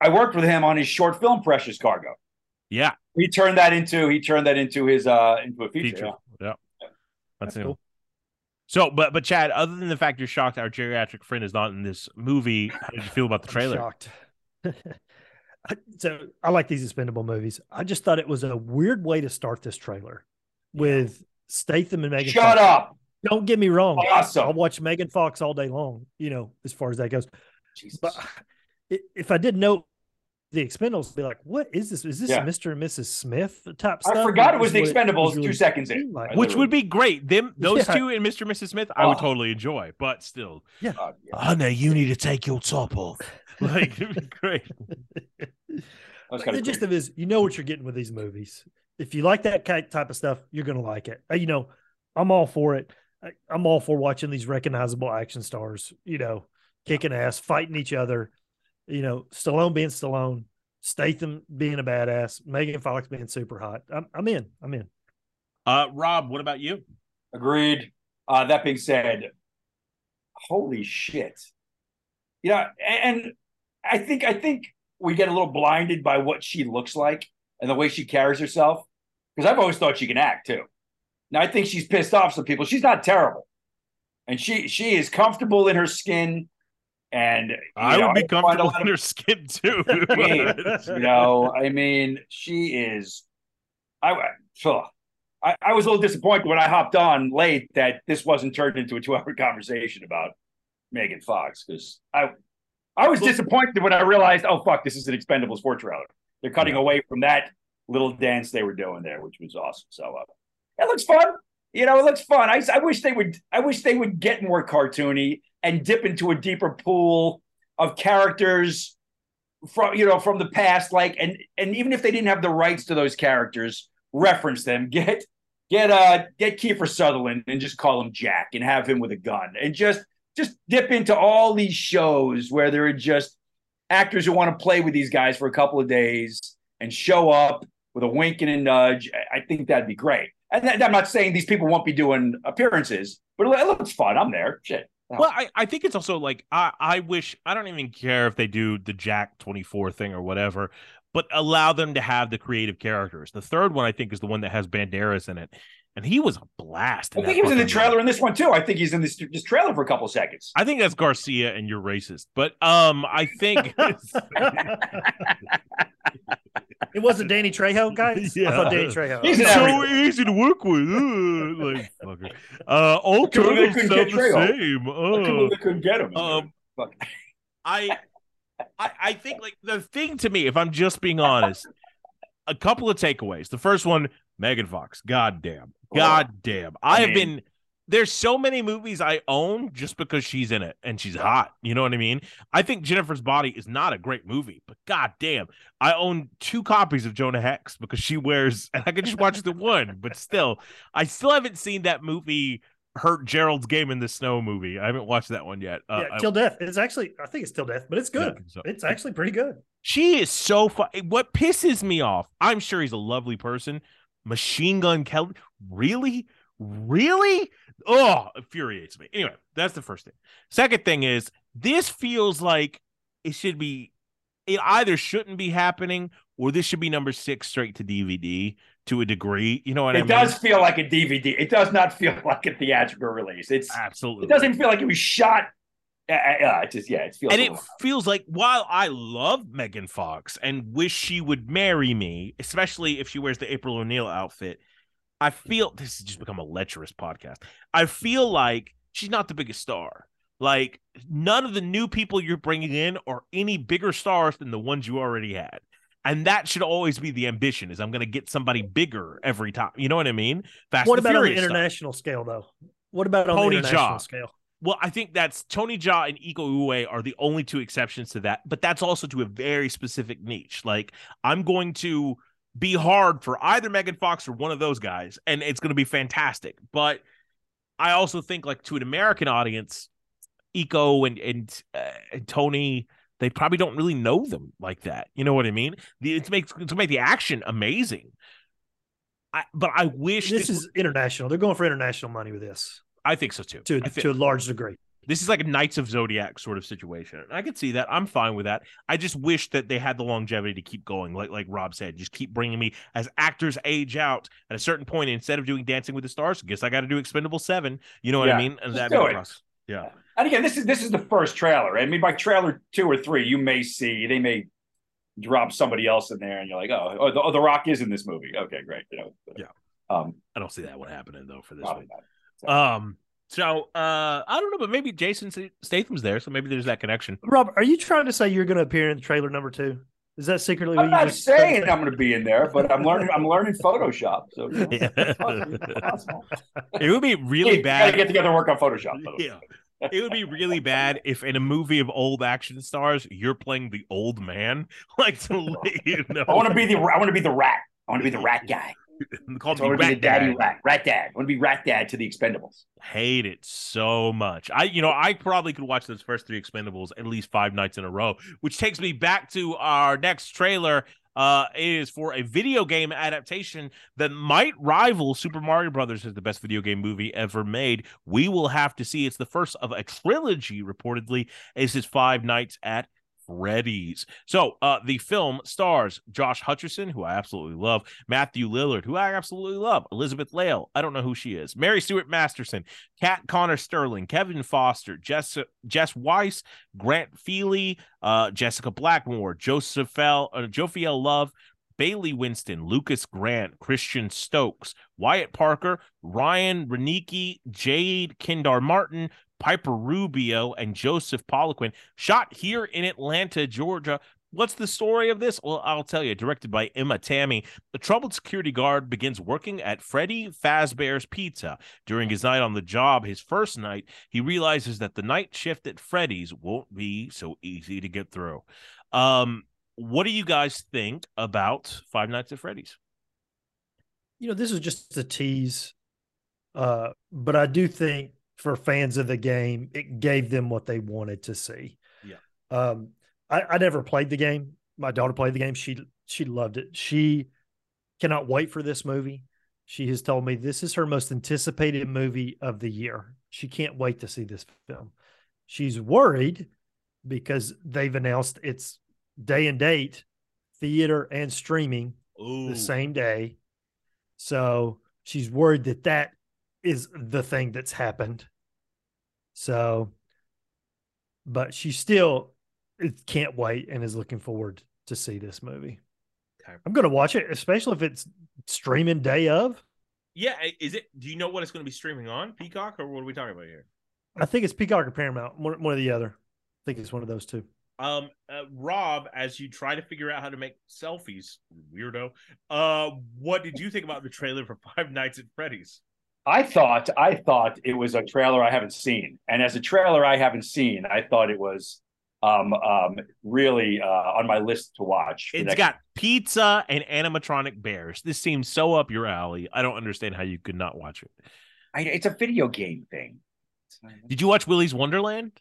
I worked with him on his short film Precious Cargo. yeah, He turned that into he turned that into his uh into a feature. feature. Yeah, Yeah. that's, That's it. cool. So, but but Chad, other than the fact you're shocked our geriatric friend is not in this movie, how did you feel about the I'm trailer? shocked. So I like these expendable movies. I just thought it was a weird way to start this trailer with Statham and Megan. Shut Fox. up. Don't get me wrong. Awesome. I'll watch Megan Fox all day long, you know, as far as that goes. Jesus. But if I didn't know the Expendables, I'd be like, what is this? Is this Yeah. Mr. and Mrs. Smith type stuff? I forgot it was the Expendables really two seconds in. like. Which would be great. Them those Yeah. two and Mr. and Mrs. Smith, I would Oh. totally enjoy. But still, Uh, yeah. Honey, you need to take your top off. Like it'd be great. That was But the gist of it is, you know what you're getting with these movies. If you like that type of stuff, you're going to like it. Uh, You know, I'm all for it. I- I'm all for watching these recognizable action stars, you know, kicking ass, fighting each other. You know, Stallone being Stallone, Statham being a badass, Megan Fox being super hot. I'm, I'm in. I'm in. Uh, Rob, what about you? Agreed. Uh, that being said, holy shit. Yeah, and, and I think I think we get a little blinded by what she looks like and the way she carries herself. Because I've always thought she can act too. Now I think she's pissed off some people. She's not terrible. And she she is comfortable in her skin. And I know, would be comfortable in of- her skin too. you know, I mean, she is. I, so I, I was a little disappointed when I hopped on late that this wasn't turned into a two-hour conversation about Megan Fox because I, I was disappointed when I realized, oh fuck, this is an Expendables four trailer. They're cutting away from that little dance they were doing there, which was awesome. So uh, it looks fun. You know, it looks fun. I, I wish they would. I wish they would get more cartoony and dip into a deeper pool of characters from you know from the past like and and even if they didn't have the rights to those characters reference them get get uh get Kiefer Sutherland and just call him Jack and have him with a gun and just just dip into all these shows where there are just actors who want to play with these guys for a couple of days and show up with a wink and a nudge I- I think that'd be great and th- I'm not saying these people won't be doing appearances but it looks fun I'm there shit Well, I, I think it's also like I, I wish I don't even care if they do the Jack 24 thing or whatever, but allow them to have the creative characters. The third one I think is the one that has Banderas in it. and he was a blast. I think he was in the trailer movie. in this one too. I think he's in this this trailer for a couple seconds. I think that's Garcia, and you're racist. But um, I think It wasn't Danny Trejo, guys. I Yeah. thought Danny Trejo. He's so everything. easy to work with. Uh, like fucker. Uh, all Couldn't believe turtles sound get the Trejo. same. Couldn't Uh. they couldn't get him. Um, Fuck. I, I, I think like the thing to me, if I'm just being honest, a couple of takeaways. The first one, Megan Fox. God damn. God damn. I, I have mean- been. There's so many movies I own just because she's in it and she's hot. You know what I mean? I think Jennifer's Body is not a great movie, but god damn, I own two copies of Jonah Hex because she wears, and I can just watch the one. But still, I still haven't seen that movie. Hurt Gerald's Game in the Snow movie. I haven't watched that one yet. Uh, yeah, I- Till Death. It's actually, I think it's Till Death, but it's good. think so. It's actually pretty good. She is so fun. What pisses me off, I'm sure he's a lovely person. Machine Gun Kelly, really? Really? Oh, it infuriates me. Anyway, that's the first thing. Second thing is, this feels like it should be, it either shouldn't be happening or this should be number six straight to DVD to a degree. You know what I mean? It does feel like a DVD. It does not feel like a theatrical release. It's Absolutely. it doesn't feel like it was shot. Uh, uh, it just yeah, it feels. and it feels like while I love Megan Fox and wish she would marry me, especially if she wears the April O'Neil outfit, I feel this has just become a lecherous podcast. I feel like she's not the biggest star. Like none of the new people you're bringing in are any bigger stars than the ones you already had. And that should always be the ambition is I'm going to get somebody bigger every time. You know what I mean? Fast what about on the Furious stuff. international scale, though? What about on Tony the international Jaa. scale? Well, I think that's Tony Jaa and Iko Uwais are the only two exceptions to that, but that's also to a very specific niche. Like I'm going to be hard for either Megan Fox or one of those guys, and it's going to be fantastic. But I also think, like to an American audience, Iko and and, uh, and Tony, they probably don't really know them like that. You know what I mean? The, it's make to make the action amazing. I, but I wish This is international. They're going for international money with this I think so too. to I thi- to a large degree. This is like a Knights of Zodiac sort of situation. I could see that. I'm fine with that. I just wish that they had the longevity to keep going. Like like Rob said, just keep bringing me as actors age out at a certain point. Instead of doing Dancing with the Stars, guess I got to do Expendable Seven. You know what I mean? And that'd do it. process. Yeah. And again, this is this is the first trailer. I mean, by trailer two or three, you may see they may drop somebody else in there, and you're like, oh, oh, the, oh, the Rock is in this movie. Okay, great. You know, Yeah. Um, I don't see that one happening though for this one. not. Um. So uh, I don't know, but maybe Jason Statham's there, so maybe there's that connection. Rob, are you trying to say you're going to appear in trailer number two? Is that secretly what I'm you not just saying I'm going to be in there, but I'm learning. I'm learning Photoshop. So you know, Yeah. it's possible. It's possible. It would be really we bad. gotta get together and work on Photoshop. by the way. Yeah. It would be really bad if in a movie of old action stars, you're playing the old man. Like to let you know. I want to be the. I want to be the rat. I want to be the rat guy. called I me Rat daddy Dad. rat. Rat dad. I want to be rat dad to the Expendables. Hate it so much. I, you know, I probably could watch those first three Expendables at least five nights in a row, which takes me back to our next trailer. Uh, it is for a video game adaptation that might rival Super Mario Brothers as the best video game movie ever made. We will have to see. It's the first of a trilogy, reportedly. This is Five Nights at Freddy's. So, uh, the film stars Josh Hutcherson, who I absolutely love, Matthew Lillard, who I absolutely love, Elizabeth Lail, I don't know who she is, Mary Stuart Masterson, Kat Connor Sterling, Kevin Foster, Jess Jess Weiss, Grant Feely, uh, Jessica Blackmore, Joseph Fel, uh, Jophiel Love, Bailey Winston, Lucas Grant, Christian Stokes, Wyatt Parker, Ryan Renicki, Jade Kindar Martin, Piper Rubio, and Joseph Poliquin, shot here in Atlanta, Georgia. What's the story of this? Well, I'll tell you. Directed by Emma Tammi, the troubled security guard begins working at Freddy Fazbear's Pizza. During his night on the job, his first night, he realizes that the night shift at Freddy's won't be so easy to get through. Um, what do you guys think about Five Nights at Freddy's? you know, this is just a tease. Uh, but I do think for fans of the game, it gave them what they wanted to see. Yeah. Um, I, I never played the game. My daughter played the game. She she loved it. She cannot wait for this movie. She has told me this is her most anticipated movie of the year. She can't wait to see this film. She's worried because they've announced it's day and date, theater and streaming Ooh, the same day. So she's worried that that is the thing that's happened. So, but she still can't wait and is looking forward to see this movie. Okay. I'm going to watch it, especially if it's streaming day of. Yeah, is it? Do you know what it's going to be streaming on? Peacock or what are we talking about here? I think it's Peacock or Paramount, one, one or the other. I think it's one of those two. Um, uh, Rob, as you try to figure out how to make selfies, weirdo. Uh, what did you think about the trailer for Five Nights at Freddy's? I thought I thought it was a trailer I haven't seen, and as a trailer I haven't seen, I thought it was um um really uh on my list to watch. for It's next- got pizza and animatronic bears. This seems so up your alley. I don't understand how you could not watch it. I, it's a video game thing. Did you watch Willy's Wonderland?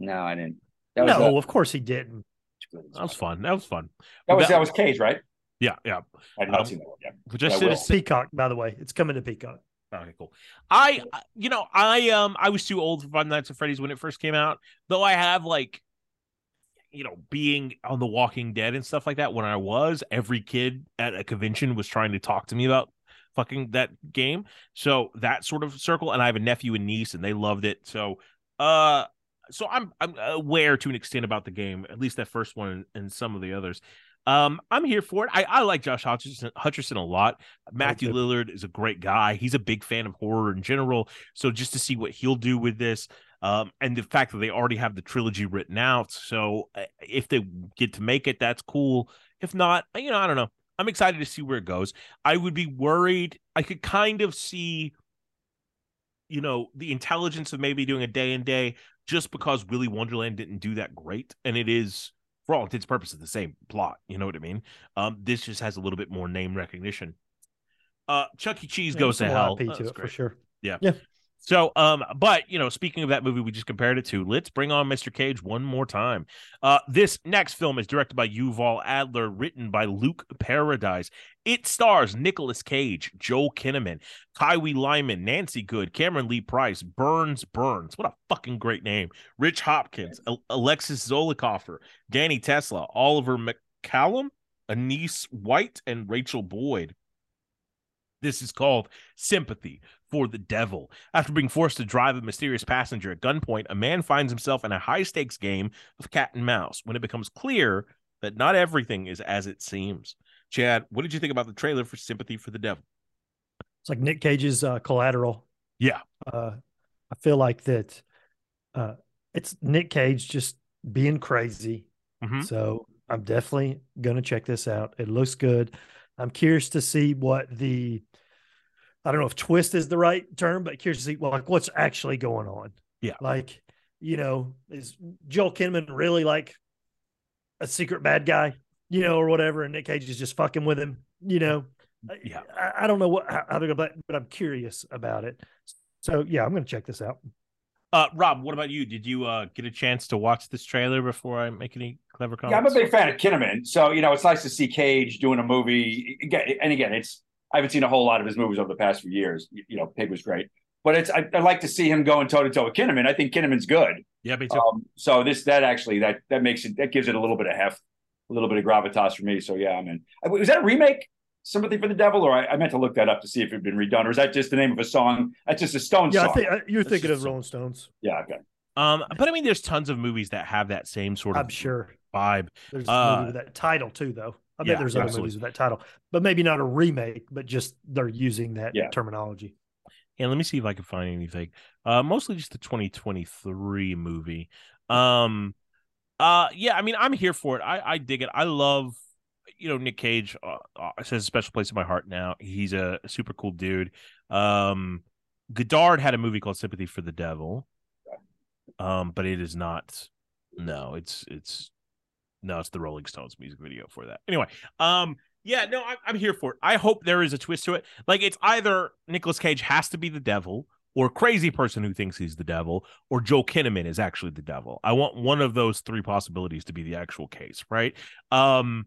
No, I didn't. That was, no, uh, of course he didn't. That was fun. That was fun. that was that- that was Cage, right? Yeah, yeah. I had not Um, seen that one yet. Which I I should will. have said. Peacock, by the way, it's coming to Peacock. Okay, cool. I, you know, I um, I was too old for Five Nights at Freddy's when it first came out. Though I have like, you know, being on The Walking Dead and stuff like that. When I was, every kid at a convention was trying to talk to me about fucking that game. So that sort of circle, and I have a nephew and niece, and they loved it. So, uh, so I'm I'm aware to an extent about the game, at least that first one and some of the others. Um, I'm here for it. I, I like Josh Hutcherson, Hutcherson a lot. Matthew. Lillard is a great guy. He's a big fan of horror in general. So just to see what he'll do with this, um, and the fact that they already have the trilogy written out. So uh, if they get to make it, that's cool. If not, you know, I don't know. I'm excited to see where it goes. I would be worried. I could kind of see, you know, the intelligence of maybe doing a day and day just because Willy Wonderland didn't do that great, and it is for all intents and purposes the same plot. You know what I mean? Um, this just has a little bit more name recognition. Uh, Chuck E. Cheese Yeah, goes to hell. To that's it for great. sure. So, um, but you know, speaking of that movie we just compared it to, let's bring on Mr. Cage one more time. Uh, this next film is directed by Yuval Adler, written by Luke Paradise. It stars Nicolas Cage, Joel Kinnaman, Kywee Lyman, Nancy Good, Cameron Lee Price, Burns Burns. What a fucking great name! Rich Hopkins, Al- Alexis Zollicoffer, Danny Tesla, Oliver McCallum, Anise White, and Rachel Boyd. This is called Sympathy for the Devil. After being forced to drive a mysterious passenger at gunpoint, a man finds himself in a high stakes game of cat and mouse when it becomes clear that not everything is as it seems. Chad, what did you think about the trailer for Sympathy for the Devil? It's like Nick Cage's uh, Collateral. Yeah. Uh, I feel like that. Uh, it's Nick Cage just being crazy. Mhm. So I'm definitely gonna check this out. It looks good. I'm curious to see what the I don't know if twist is the right term, but curious to see well, like what's actually going on. Yeah. Like, you know, is Joel Kinnaman really like a secret bad guy, you know, or whatever, and Nick Cage is just fucking with him, you know? Yeah. I, I don't know what how, they're gonna, but, but I'm curious about it. So yeah, I'm gonna check this out. Uh, Rob, what about you? Did you uh, get a chance to watch this trailer before I make any clever comments? Yeah, I'm a big fan of Kinnaman. So, you know, it's nice to see Cage doing a movie. And again, it's I haven't seen a whole lot of his movies over the past few years. You know, Pig was great. But it's I, I like to see him going toe to toe with Kinnaman. I think Kinnaman's good. Yeah, me too. Um, so this that actually that that makes it that gives it a little bit of heft, a little bit of gravitas for me. So yeah, I'm in. Uh, Was that a remake? Sympathy for the Devil, or I, I meant to look that up to see if it had been redone, or is that just the name of a song? That's just a Stone Yeah, song. I think uh, you're That's thinking of Rolling Stones. yeah, okay. Um, but I mean, there's tons of movies that have that same sort of I'm sure vibe. there's Uh, a movie with that title too, though. I bet yeah, there's other absolutely. movies with that title, but maybe not a remake, but just they're using that Yeah. terminology. And let me see if I can find anything. Uh, mostly just the 2023 movie. Um, uh, yeah, I mean, I'm here for it. I, I dig it. I love, you know, Nick Cage. Uh, uh, says a special place in my heart now. He's a, super cool dude. Um, Godard had a movie called Sympathy for the Devil. Um, but it is not. No, it's it's no, it's the Rolling Stones music video for that. Anyway, um, yeah, no, I'm, I'm here for it. I hope there is a twist to it. Like it's either Nicolas Cage has to be the devil, or crazy person who thinks he's the devil, or Joe Kinnaman is actually the devil. I want one of those three possibilities to be the actual case, right? Um,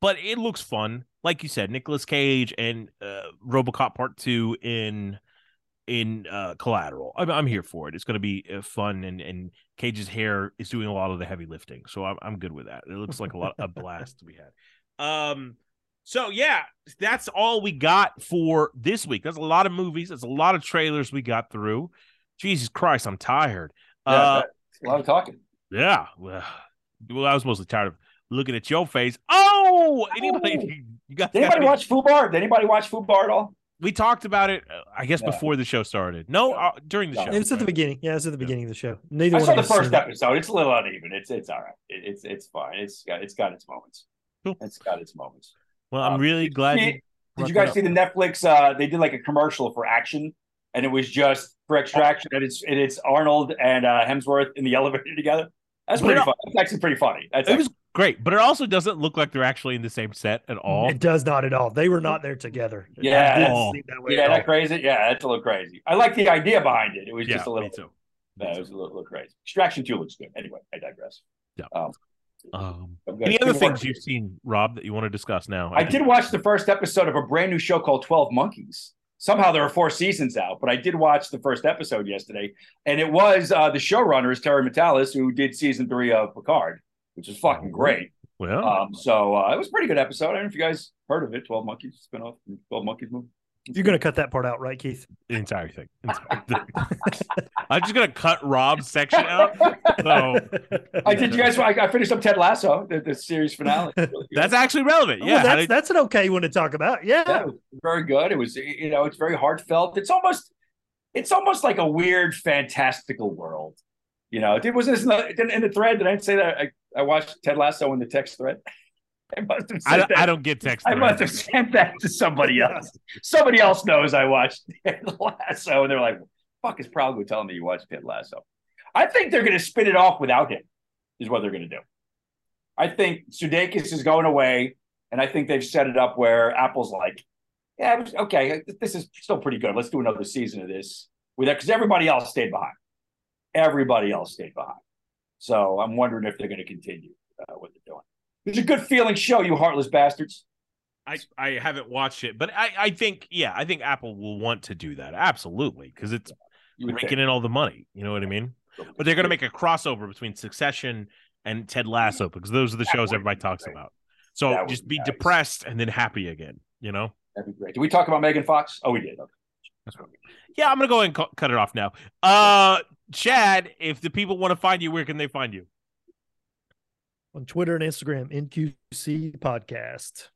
but it looks fun, like you said, Nicolas Cage and uh, RoboCop Part Two in in uh, Collateral. I'm, I'm here for it. It's going to be uh, fun, and and Cage's hair is doing a lot of the heavy lifting, so I'm I'm good with that. It looks like a lot a blast to be had. Um, So yeah, that's all we got for this week. That's a lot of movies. That's a lot of trailers we got through. Jesus Christ, I'm tired. Yeah, uh, a lot of talking. yeah. Well, well, I was mostly tired of looking at your face. Oh, anybody? You guys Did got anybody any- watch Fubar? Did anybody watch Fubar at all? We talked about it. uh, I guess Yeah. before the show started. No, Yeah. uh, during the Yeah. show. It was at the beginning. Yeah, it was at the beginning of the show. Neither I one saw of the us seen first it. episode. It's a little uneven. It's it's all right. It, it's it's fine. It's got it's got its moments. Cool. It's got its moments. Well, I'm Uh, really glad. See, you Did you guys see the Netflix? Uh, they did like a commercial for Action, and it was just for Extraction, and it's and it's Arnold and uh, Hemsworth in the elevator together. That's pretty it- funny. That's actually pretty funny. That's It was great, but it also doesn't look like they're actually in the same set at all. It does not at all. They were not there together. Yeah, that's- that way yeah, that crazy. Yeah, that's a little crazy. I like the idea behind it. It was yeah, just a little. me too. Yeah, it was a little, little crazy. Extraction two looks good. Anyway, I digress. Yeah. Um, Um, any other things you've seen, Rob, that you want to discuss now? I did watch the first episode of a brand new show called Twelve Monkeys. Somehow there are four seasons out, but I did watch the first episode yesterday, and it was uh, the showrunner is Terry Matalas, who did season three of Picard, which is fucking great. Well, Um, so uh, it was a pretty good episode. I don't know if you guys heard of it. Twelve Monkeys spin off, Twelve Monkeys movie. You're going to cut that part out, right, Keith? the entire thing. Entire thing. I'm just gonna cut Rob's section out. So I did. You guys? I, I finished up Ted Lasso, the, the series finale. Really that's actually relevant. Yeah. how that's did- that's an okay one to talk about. Yeah. yeah, very good. It was, you know, it's very heartfelt. It's almost, it's almost like a weird, fantastical world. You know, it was this in the, in the thread. Did I say that I, I watched Ted Lasso in the text thread? I must have I, don't, that. I don't get text. I must have sent that to somebody else. Somebody else knows I watched Ted Lasso, and they're like, "Fuck is Prodigal telling me you watched Ted Lasso?" I think they're going to spin it off without him. Is what they're going to do. I think Sudeikis is going away, and I think they've set it up where Apple's like, "Yeah, was, okay, this is still pretty good. Let's do another season of this with that because everybody else stayed behind. Everybody else stayed behind. So I'm wondering if they're going to continue uh, what they're doing. It's a good feeling show, you heartless bastards. I, I haven't watched it, but I, I think yeah, I think Apple will want to do that absolutely because it's would raking in all the money. You know what I mean? But they're gonna make a crossover between Succession and Ted Lasso because those are the That shows everybody talks great. about. So That just be be nice. depressed and then happy again. You know? That'd be great. Did we talk about Megan Fox? Oh, we did. Okay. That's what we Yeah, I'm gonna go ahead and cu- cut it off now. Uh, Chad, if the people want to find you, where can they find you? On Twitter and Instagram, NQC Podcast.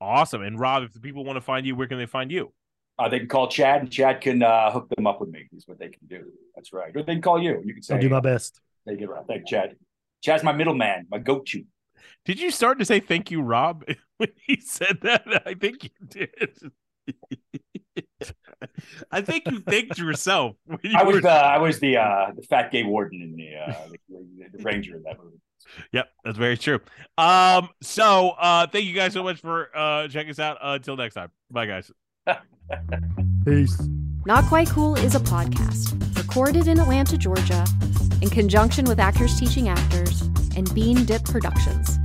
Awesome. And Rob, if the people want to find you, where can they find you? Uh, they can call Chad, and Chad can uh, hook them up with me. Is what they can do. That's right. Or they can call you. You can say, I'll do my best. "They get around." Thank Chad. Chad's my middleman, my go-to. Did you start to say thank you, Rob, when he said that? I think you did. I think you thanked yourself. When you I was were- the I was the uh, the fat gay warden in the, uh, the, the ranger in that movie. Yep, that's very true. Um, so uh thank you guys so much for uh checking us out. Uh, until next time. Bye guys. Peace. Not Quite Cool is a podcast recorded in Atlanta, Georgia, in conjunction with Actors Teaching Actors and Bean Dip Productions.